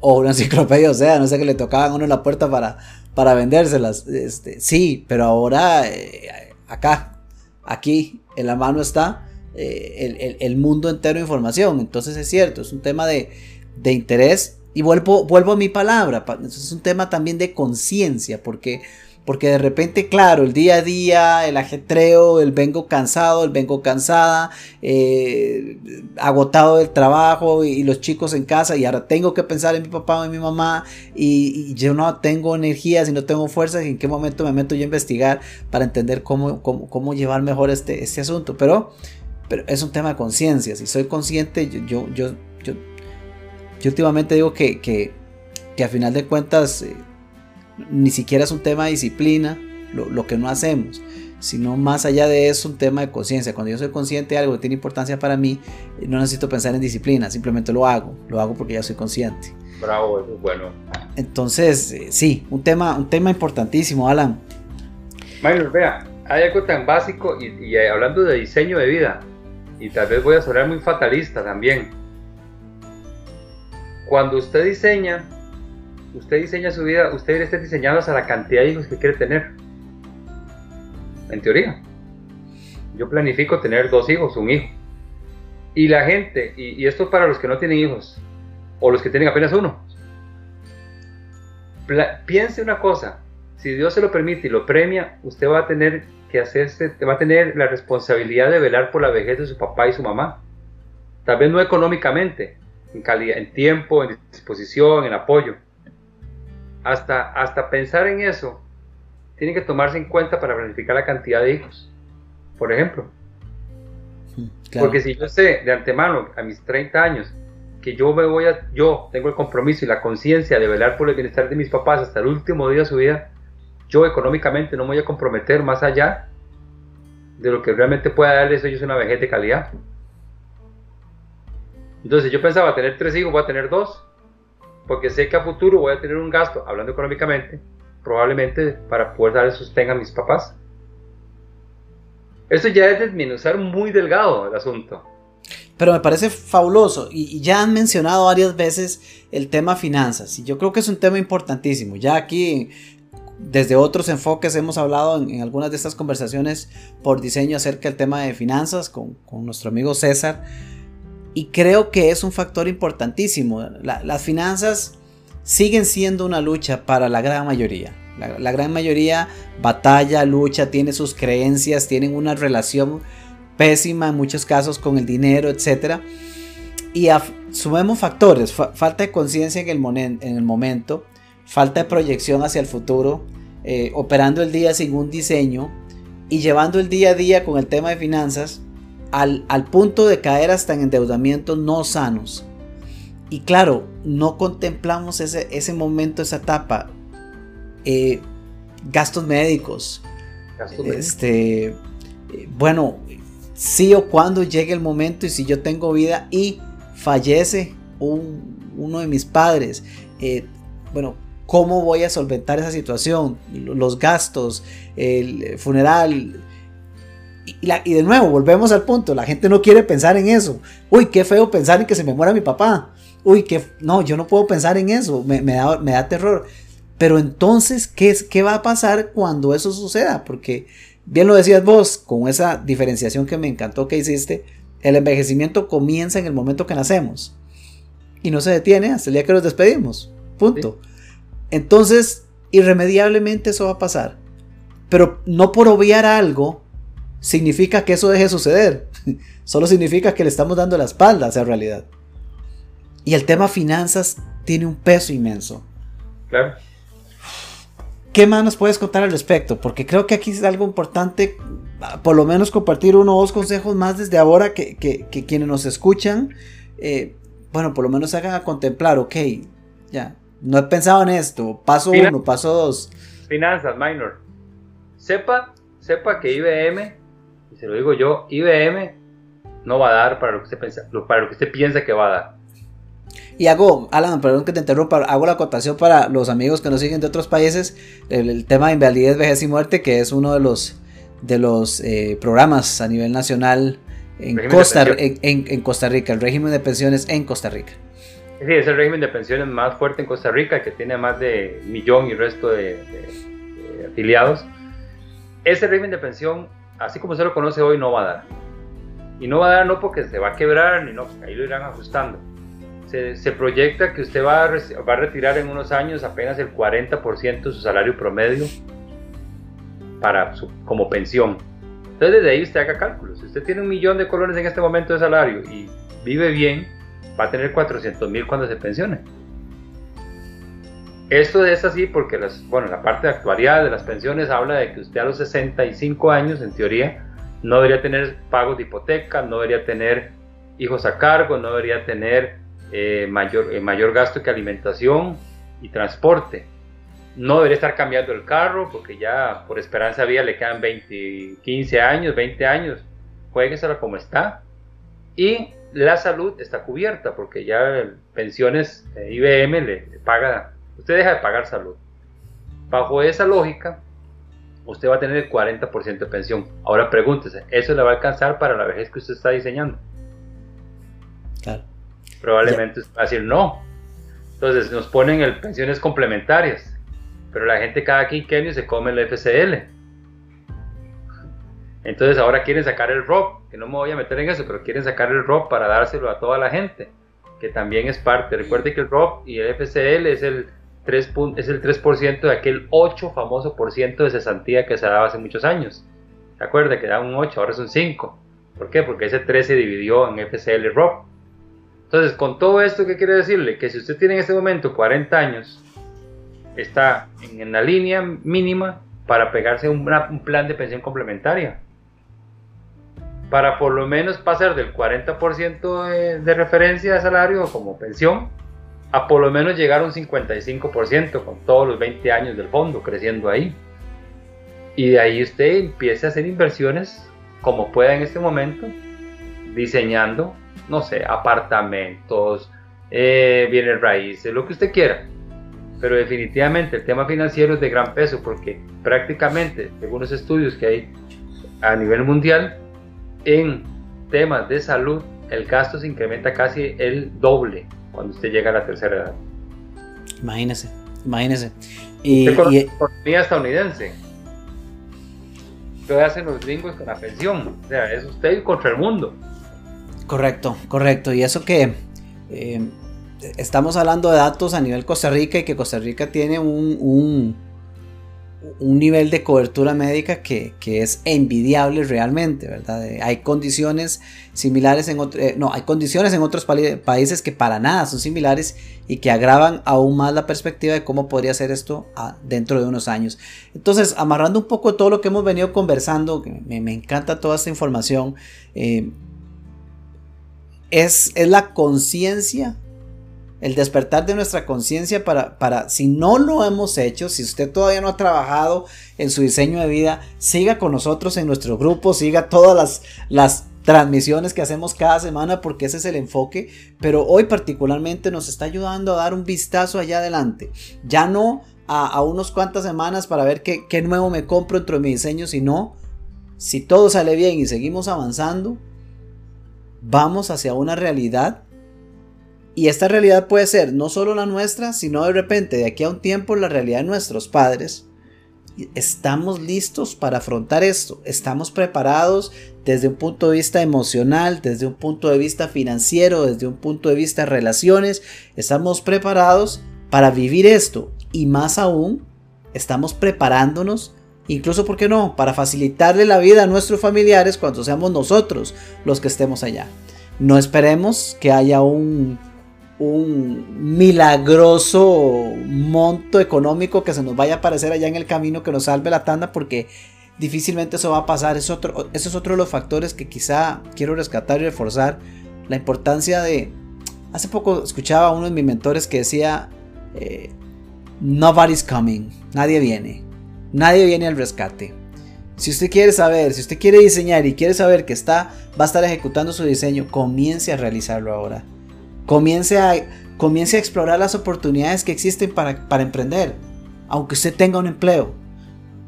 O una enciclopedia, o sea, no sé que le tocaban a uno la puerta para, para vendérselas. Este, sí, pero ahora, eh, acá, aquí, en la mano está eh, el, mundo entero de información. Entonces es cierto, es un tema de, de interés. Y vuelvo, vuelvo a mi palabra, es un tema también de conciencia, porque porque de repente, claro, el día a día, el ajetreo, el vengo cansado, el vengo cansada, eh, agotado del trabajo y, los chicos en casa y ahora tengo que pensar en mi papá o en mi mamá y, yo no tengo energías y no tengo fuerzas y en qué momento me meto yo a investigar para entender cómo, cómo, llevar mejor este, este asunto. Pero, pero es un tema de conciencia. Si soy consciente, yo, yo, yo, yo, últimamente digo que, que, que a final de cuentas... Eh, ni siquiera es un tema de disciplina lo, que no hacemos, sino más allá de eso un tema de conciencia. Cuando yo soy consciente de algo que tiene importancia para mí, no necesito pensar en disciplina, simplemente lo hago, lo hago porque ya soy consciente. Bravo, eso es bueno. Entonces, eh, sí, un tema, un tema importantísimo, Alan. Maynor, vea, hay algo tan básico y, y hablando de diseño de vida, y tal vez voy a sonar muy fatalista también. Cuando usted diseña, usted diseña su vida, usted esté diseñado a la cantidad de hijos que quiere tener. En teoría. Yo planifico tener dos hijos, un hijo. Y la gente, y, esto es para los que no tienen hijos, o los que tienen apenas uno. piense una cosa, si Dios se lo permite y lo premia, usted va a tener que hacerse, va a tener la responsabilidad de velar por la vejez de su papá y su mamá. Tal vez no económicamente, en calidad, en tiempo, en disposición, en apoyo hasta, hasta pensar en eso, tiene que tomarse en cuenta para planificar la cantidad de hijos, por ejemplo. Porque si yo sé de antemano, a mis 30 años, que yo me voy a, yo tengo el compromiso y la conciencia de velar por el bienestar de mis papás hasta el último día de su vida, yo económicamente no me voy a comprometer más allá de lo que realmente pueda darles ellos una vejez de calidad. Entonces yo pensaba tener tres hijos, voy a tener dos porque sé que a futuro voy a tener un gasto, hablando económicamente, probablemente para poder darle sostén a mis papás. Eso ya es desmenuzar muy delgado el asunto. Pero me parece fabuloso y, ya han mencionado varias veces el tema finanzas y yo creo que es un tema importantísimo. Ya aquí desde otros enfoques hemos hablado en, algunas de estas conversaciones por diseño acerca del tema de finanzas con, nuestro amigo César. Y creo que es un factor importantísimo. las finanzas siguen siendo una lucha para la gran mayoría. La, gran mayoría batalla, lucha, tiene sus creencias, tienen una relación pésima en muchos casos con el dinero, etc. Y sumemos factores, falta de conciencia en el momento, falta de proyección hacia el futuro, eh, operando el día sin un diseño y llevando el día a día con el tema de finanzas al, punto de caer hasta en endeudamientos no sanos. Y claro, no contemplamos ese, ese momento, esa etapa. Eh, gastos médicos. este, bueno, si o cuando llegue el momento y si yo tengo vida y fallece uno de mis padres, eh, bueno, ¿cómo voy a solventar esa situación? Los gastos, el funeral, y, de nuevo, volvemos al punto, la gente no quiere pensar en eso. Uy, qué feo pensar en que se me muera mi papá. Uy, que no, yo no puedo pensar en eso, me, da, me da, terror. Pero entonces, ¿qué, ¿qué va a pasar cuando eso suceda? Porque, bien lo decías vos, con esa diferenciación que me encantó que hiciste, el envejecimiento comienza en el momento que nacemos. Y no se detiene hasta el día que nos despedimos. Punto. Entonces, irremediablemente eso va a pasar. Pero no por obviar algo, significa que eso deje de suceder. Solo significa que le estamos dando la espalda a esa realidad. Y el tema finanzas tiene un peso inmenso. Claro. ¿Qué más nos puedes contar al respecto? Porque creo que aquí es algo importante, por lo menos compartir uno o dos consejos más desde ahora que, quienes nos escuchan, eh, bueno, por lo menos hagan a contemplar, ok, ya, no he pensado en esto, paso uno, paso dos. Finanzas, minor. Sepa, sepa que IBM se lo digo yo, IBM no va a dar para lo que usted piensa, para lo que usted piensa que va a dar. Y hago, Alan, perdón que te interrumpa, hago la acotación para los amigos que nos siguen de otros países, el, tema de invalidez, vejez y muerte, que es uno de los, de los eh, programas a nivel nacional en Costa, en, Costa Rica, el régimen de pensiones en Costa Rica. Sí, es el régimen de pensiones más fuerte en Costa Rica, que tiene más de millón y resto de, de afiliados. Ese régimen de pensión así como se lo conoce hoy, no va a dar. Y no va a dar no porque se va a quebrar, ni no, ahí lo irán ajustando. Se, proyecta que usted va a, va a retirar en unos años apenas el 40% de su salario promedio para como pensión. Entonces desde ahí usted haga cálculos. Si usted tiene un millón de colones en este momento de salario y vive bien, va a tener 400 mil cuando se pensione. Esto es así porque las, bueno, la parte actuarial de las pensiones habla de que usted a los 65 años, en teoría, no debería tener pagos de hipoteca, no debería tener hijos a cargo, no debería tener eh, mayor, eh, mayor gasto que alimentación y transporte. No debería estar cambiando el carro porque ya por esperanza vía le quedan 20, 15 años, 20 años. Jueguesela como está. Y la salud está cubierta porque ya pensiones eh, IBM le paga usted deja de pagar salud. Bajo esa lógica, usted va a tener el 40% de pensión. Ahora pregúntese, ¿eso le va a alcanzar para la vejez que usted está diseñando? Claro. Probablemente usted va a decir no. Entonces nos ponen el pensiones complementarias, pero la gente cada quinquenio se come el FCL. Entonces ahora quieren sacar el ROP, que no me voy a meter en eso, pero quieren sacar el ROP para dárselo a toda la gente, que también es parte. Recuerde que el ROP y el FCL es el es el 3% de aquel 8 famoso por ciento de cesantía que se daba hace muchos años. ¿Se acuerda que daba un 8, ahora es un 5? ¿Por qué? Porque ese 3 se dividió en FCL ROP. Entonces, con todo esto, ¿qué quiere decirle? Que si usted tiene en este momento 40 años, está en, la línea mínima para pegarse un plan de pensión complementaria. Para por lo menos pasar del 40% de, referencia de salario como pensión a por lo menos llegar a un 55% con todos los 20 años del fondo creciendo ahí. Y de ahí usted empieza a hacer inversiones como pueda en este momento, diseñando, no sé, apartamentos, eh, bienes raíces, lo que usted quiera. Pero definitivamente el tema financiero es de gran peso porque prácticamente, según los estudios que hay a nivel mundial, en temas de salud el gasto se incrementa casi el doble cuando usted llega a la tercera edad. Imagínese, imagínese. Y, la economía estadounidense. ¿Qué hacen los gringos con la pensión? O sea, es usted contra el mundo. Correcto, correcto. Y eso que eh, estamos hablando de datos a nivel Costa Rica y que Costa Rica tiene un un nivel de cobertura médica que, es envidiable realmente, ¿verdad? Eh, hay condiciones similares en eh, no, hay condiciones en otros países que para nada son similares y que agravan aún más la perspectiva de cómo podría ser esto ah, dentro de unos años. Entonces, amarrando un poco todo lo que hemos venido conversando, me, me encanta toda esta información, eh, es, es la conciencia el despertar de nuestra conciencia para, para, si no lo hemos hecho, si usted todavía no ha trabajado en su diseño de vida, siga con nosotros en nuestro grupo, siga todas las, las transmisiones que hacemos cada semana porque ese es el enfoque, pero hoy particularmente nos está ayudando a dar un vistazo allá adelante, ya no a, a unos cuantas semanas para ver qué, qué nuevo me compro dentro de mi diseño, sino si todo sale bien y seguimos avanzando, vamos hacia una realidad y esta realidad puede ser no solo la nuestra, sino de repente de aquí a un tiempo la realidad de nuestros padres. Estamos listos para afrontar esto. Estamos preparados desde un punto de vista emocional, desde un punto de vista financiero, desde un punto de vista de relaciones. Estamos preparados para vivir esto. Y más aún, estamos preparándonos incluso, ¿por qué no?, para facilitarle la vida a nuestros familiares cuando seamos nosotros los que estemos allá. No esperemos que haya un un milagroso monto económico que se nos vaya a aparecer allá en el camino que nos salve la tanda porque difícilmente eso va a pasar. Es otro, ese es otro de los factores que quizá quiero rescatar y reforzar. La importancia de... Hace poco escuchaba a uno de mis mentores que decía, eh, nobody's coming, nadie viene, nadie viene al rescate. Si usted quiere saber, si usted quiere diseñar y quiere saber que está, va a estar ejecutando su diseño, comience a realizarlo ahora. Comience a, comience a explorar las oportunidades que existen para, para emprender, aunque usted tenga un empleo.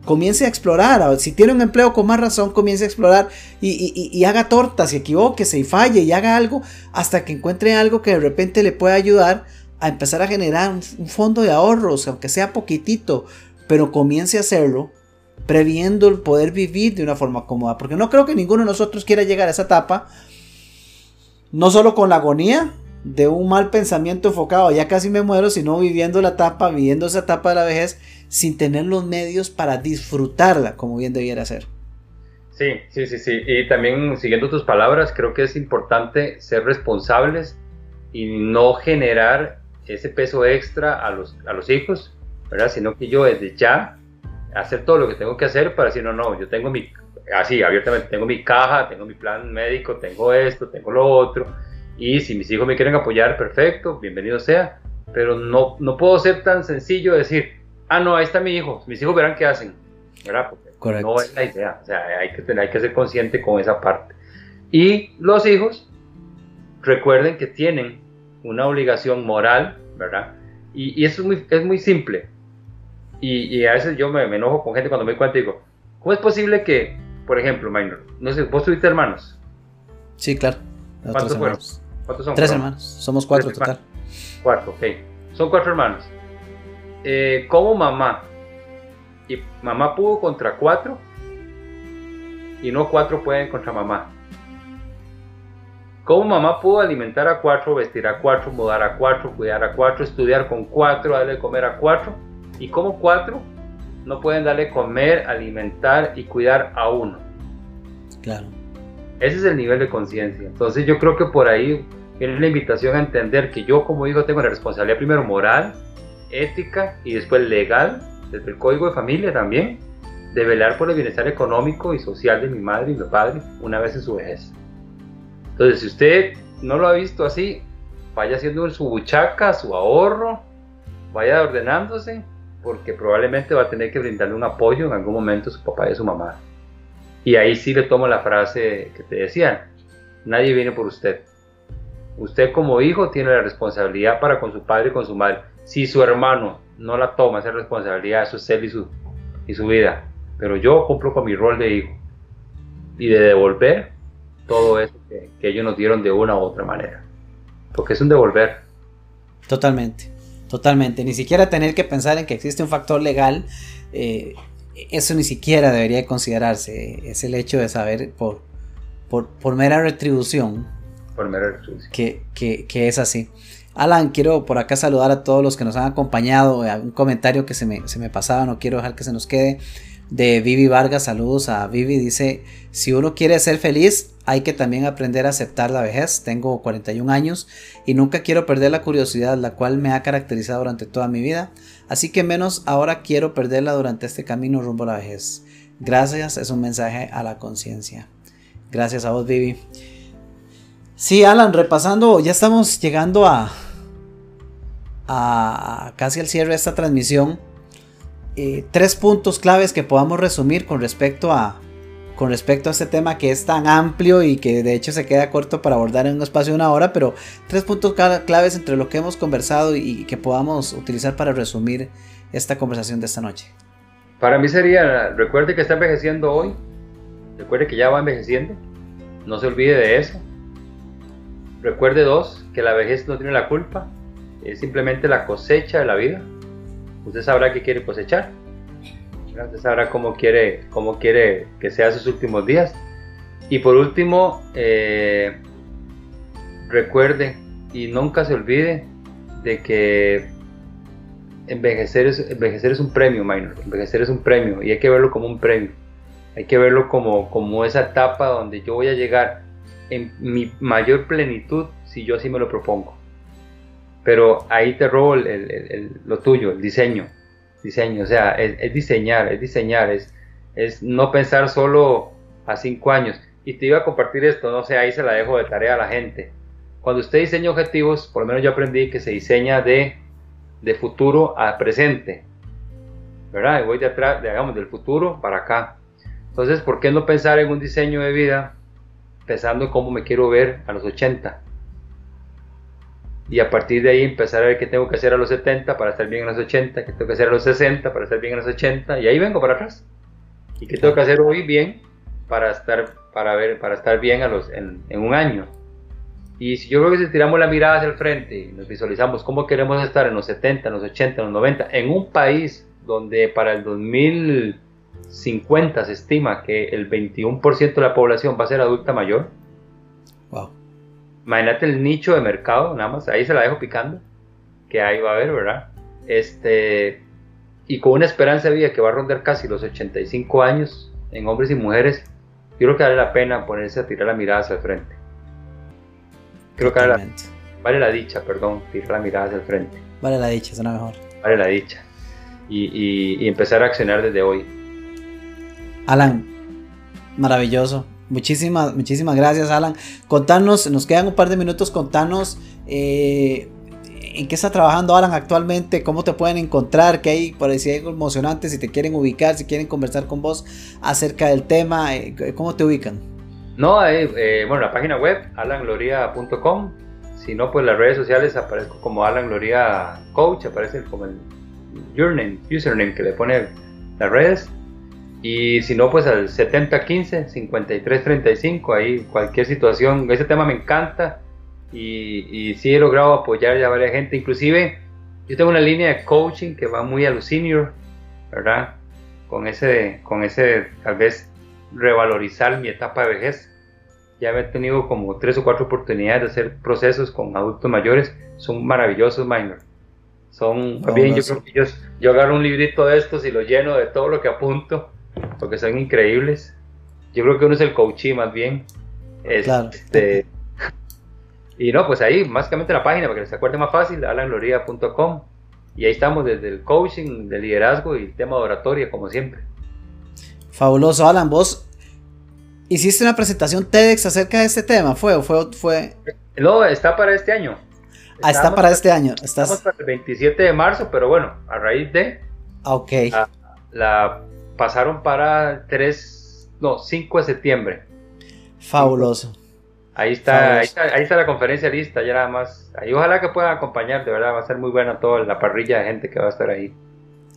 Comience a explorar. Si tiene un empleo con más razón, comience a explorar y, haga tortas y equivóquese y falle y haga algo hasta que encuentre algo que de repente le pueda ayudar a empezar a generar un, un fondo de ahorros, aunque sea poquitito, pero comience a hacerlo previendo el poder vivir de una forma cómoda, porque no creo que ninguno de nosotros quiera llegar a esa etapa, no solo con la agonía de un mal pensamiento enfocado, ya casi me muero, sino viviendo la etapa, viviendo esa etapa de la vejez sin tener los medios para disfrutarla como bien debiera ser. Sí, sí, sí, sí. Y también siguiendo tus palabras, creo que es importante ser responsables y no generar ese peso extra a los, a los hijos, ¿verdad? Sino que yo desde ya hacer todo lo que tengo que hacer para decir, no, no, yo tengo mi, así, abiertamente, tengo mi caja, tengo mi plan médico, tengo esto, tengo lo otro, y si mis hijos me quieren apoyar, perfecto, bienvenido sea, pero no, no puedo ser tan sencillo decir, ah, no, ahí está mi hijo, mis hijos verán qué hacen, ¿verdad? Correcto. no es la idea, o sea, hay que, tener, hay que ser consciente con esa parte. Y los hijos, recuerden que tienen una obligación moral, ¿verdad? Y, y eso es muy, es muy simple. Y, y, a veces yo me, me, enojo con gente cuando me cuento y digo, ¿cómo es posible que, por ejemplo, Minor, no sé, vos tuviste hermanos? Sí, claro. ¿Cuántos fueron? ¿Cuántos son? Tres hermanos, somos cuatro total. Cuatro, ok. Son cuatro hermanos. Eh, como mamá, y mamá pudo contra cuatro, y no cuatro pueden contra mamá. ¿Cómo mamá pudo alimentar a cuatro, vestir a cuatro, mudar a cuatro, cuidar a cuatro, estudiar con cuatro, darle comer a cuatro? ¿Y cómo cuatro no pueden darle comer, alimentar y cuidar a uno? Claro. Ese es el nivel de conciencia. Entonces yo creo que por ahí viene la invitación a entender que yo como hijo tengo la responsabilidad primero moral, ética y después legal, desde el código de familia también, de velar por el bienestar económico y social de mi madre y mi padre una vez en su vejez. Entonces, si usted no lo ha visto así, vaya haciendo su buchaca, su ahorro, vaya ordenándose, porque probablemente va a tener que brindarle un apoyo en algún momento a su papá y a su mamá. Y ahí sí le tomo la frase que te decía, nadie viene por usted. Usted como hijo tiene la responsabilidad para con su padre y con su madre. Si su hermano no la toma esa responsabilidad, es él y su, y su vida. Pero yo cumplo con mi rol de hijo y de devolver todo eso que, ellos nos dieron de una u otra manera. Porque es un devolver. Totalmente, totalmente. Ni siquiera tener que pensar en que existe un factor legal, eh, eso ni siquiera debería considerarse. Es el hecho de saber por, por, mera retribución. Por mera retribución. Que, que, es así. Alan, quiero por acá saludar a todos los que nos han acompañado. Un comentario que se me, se me pasaba, no quiero dejar que se nos quede de Vivi Vargas. Saludos a Vivi. Dice, si uno quiere ser feliz, hay que también aprender a aceptar la vejez. Tengo 41 años y nunca quiero perder la curiosidad, la cual me ha caracterizado durante toda mi vida. Así que menos ahora quiero perderla durante este camino rumbo a la vejez. Gracias, es un mensaje a la conciencia. Gracias a vos, Vivi. Sí, Alan, repasando, ya estamos llegando a, a casi al cierre de esta transmisión. Eh, tres puntos claves que podamos resumir con respecto a con respecto a este tema que es tan amplio y que de hecho se queda corto para abordar en un espacio de una hora, pero tres puntos claves entre lo que hemos conversado y que podamos utilizar para resumir esta conversación de esta noche. Para mí sería, recuerde que está envejeciendo hoy, recuerde que ya va envejeciendo, no se olvide de eso. Recuerde dos, que la vejez no tiene la culpa, es simplemente la cosecha de la vida usted sabrá qué quiere cosechar. Usted sabrá cómo quiere, cómo quiere que sea sus últimos días. Y por último, eh, recuerde y nunca se olvide de que envejecer es, envejecer es un premio, minor. Envejecer es un premio y hay que verlo como un premio. Hay que verlo como, como esa etapa donde yo voy a llegar en mi mayor plenitud si yo así me lo propongo pero ahí te robo lo tuyo, el diseño, diseño, o sea, es, diseñar, es diseñar, es, es no pensar solo a cinco años. Y te iba a compartir esto, no sé, ahí se la dejo de tarea a la gente. Cuando usted diseña objetivos, por lo menos yo aprendí que se diseña de, de futuro a presente, ¿verdad? Y voy de atrás, digamos, del futuro para acá. Entonces, ¿por qué no pensar en un diseño de vida pensando en cómo me quiero ver a los 80? Y a partir de ahí empezar a ver qué tengo que hacer a los 70 para estar bien a los 80, qué tengo que hacer a los 60 para estar bien a los 80 y ahí vengo para atrás. Y qué tengo que hacer hoy bien para estar, para ver, para estar bien a los, en, un año. Y si yo creo que si tiramos la mirada hacia el frente y nos visualizamos cómo queremos estar en los 70, en los 80, en los 90, en un país donde para el 2000, 2050 se estima que el 21% de la población va a ser adulta mayor. Imagínate el nicho de mercado, nada más, ahí se la dejo picando, que ahí va a haber, ¿verdad? Este, y con una esperanza de vida que va a rondar casi los 85 años en hombres y mujeres, yo creo que vale la pena ponerse a tirar la mirada hacia el frente. Creo que vale la, vale la, dicha, perdón, tirar la mirada hacia el frente. Vale la dicha, suena mejor. Vale la dicha. Y, y empezar a accionar desde hoy. Alan, maravilloso. Muchísimas, muchísimas gracias, Alan. Contanos, nos quedan un par de minutos, contanos eh, en qué está trabajando Alan actualmente, cómo te pueden encontrar, qué hay por ahí, algo emocionante, si te quieren ubicar, si quieren conversar con vos acerca del tema, eh, cómo te ubican. No, eh, bueno, la página web, alangloria.com. Si no, pues las redes sociales aparezco como Alan Gloria Coach, aparece como el username, username que le pone las redes. Y si no, pues al 7015-5335, ahí cualquier situación, ese tema me encanta y, y sí he logrado apoyar ya a varias gente, inclusive yo tengo una línea de coaching que va muy a los senior, ¿verdad? Con ese, con ese tal vez revalorizar mi etapa de vejez. Ya he tenido como tres o cuatro oportunidades de hacer procesos con adultos mayores, son maravillosos, minor. Son, bien, yo creo que yo, yo agarro un librito de estos y lo lleno de todo lo que apunto porque son increíbles. Yo creo que uno es el coachee más bien. Este, y no, pues ahí, básicamente la página, para que se acuerde más fácil, alangloria.com. Y ahí estamos desde el coaching, de liderazgo y el tema de oratoria, como siempre. Fabuloso, Alan. Vos hiciste una presentación TEDx acerca de este tema, ¿fue? fue, fue... No, está para este año. Ah, está para este año. Estás... Estamos para el 27 de marzo, pero bueno, a raíz de... Ah, ok. la pasaron para 3, no, 5 de septiembre. Fabuloso. Ahí está, ahí está, ahí está, la conferencia lista, ya nada más. Ahí ojalá que puedan acompañar, de verdad va a ser muy buena toda la parrilla de gente que va a estar ahí.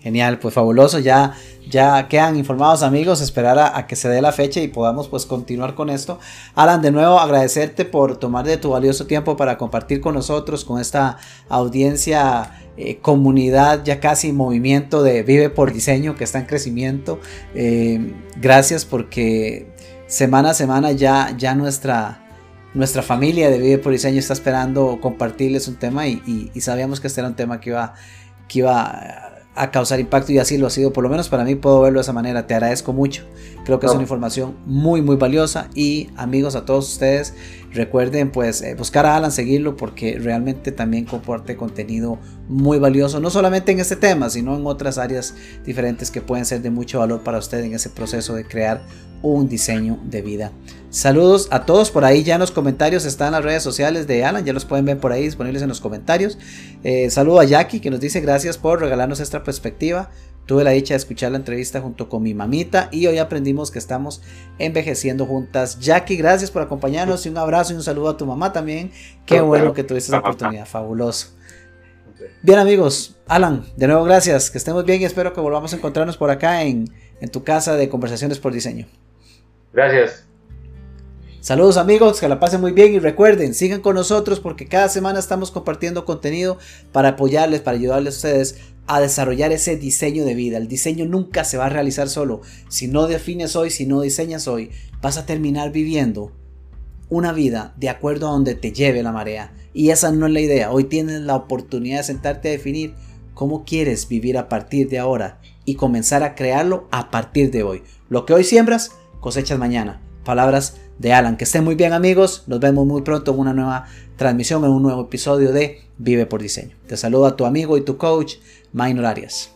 Genial, pues fabuloso, ya, ya quedan informados amigos, esperar a, que se dé la fecha y podamos pues continuar con esto. Alan, de nuevo agradecerte por tomar de tu valioso tiempo para compartir con nosotros, con esta audiencia, eh, comunidad, ya casi movimiento de Vive por Diseño que está en crecimiento. Eh, gracias porque semana a semana ya, ya nuestra, nuestra familia de Vive por Diseño está esperando compartirles un tema y, y sabíamos que este era un tema que iba, que iba a causar impacto y así lo ha sido, por lo menos para mí puedo verlo de esa manera, te agradezco mucho, creo que es una información muy muy valiosa y amigos a todos ustedes recuerden pues eh, buscar a Alan, seguirlo porque realmente también comparte contenido muy valioso, no solamente en este tema, sino en otras áreas diferentes que pueden ser de mucho valor para usted en ese proceso de crear un diseño de vida. Saludos a todos por ahí, ya en los comentarios están las redes sociales de Alan, ya los pueden ver por ahí disponibles en los comentarios. Eh, saludo a Jackie que nos dice gracias por regalarnos esta perspectiva. Tuve la dicha de escuchar la entrevista junto con mi mamita y hoy aprendimos que estamos envejeciendo juntas. Jackie, gracias por acompañarnos y un abrazo y un saludo a tu mamá también. Qué bueno que tuviste esa oportunidad, fabuloso. Bien amigos, Alan, de nuevo gracias, que estemos bien y espero que volvamos a encontrarnos por acá en, en tu casa de conversaciones por diseño. Gracias. Saludos amigos, que la pasen muy bien y recuerden, sigan con nosotros porque cada semana estamos compartiendo contenido para apoyarles, para ayudarles a ustedes a desarrollar ese diseño de vida. El diseño nunca se va a realizar solo. Si no defines hoy, si no diseñas hoy, vas a terminar viviendo una vida de acuerdo a donde te lleve la marea. Y esa no es la idea. Hoy tienes la oportunidad de sentarte a definir cómo quieres vivir a partir de ahora y comenzar a crearlo a partir de hoy. Lo que hoy siembras, cosechas mañana. Palabras de Alan. Que estén muy bien amigos, nos vemos muy pronto en una nueva transmisión, en un nuevo episodio de Vive por Diseño. Te saluda tu amigo y tu coach, Minor Arias.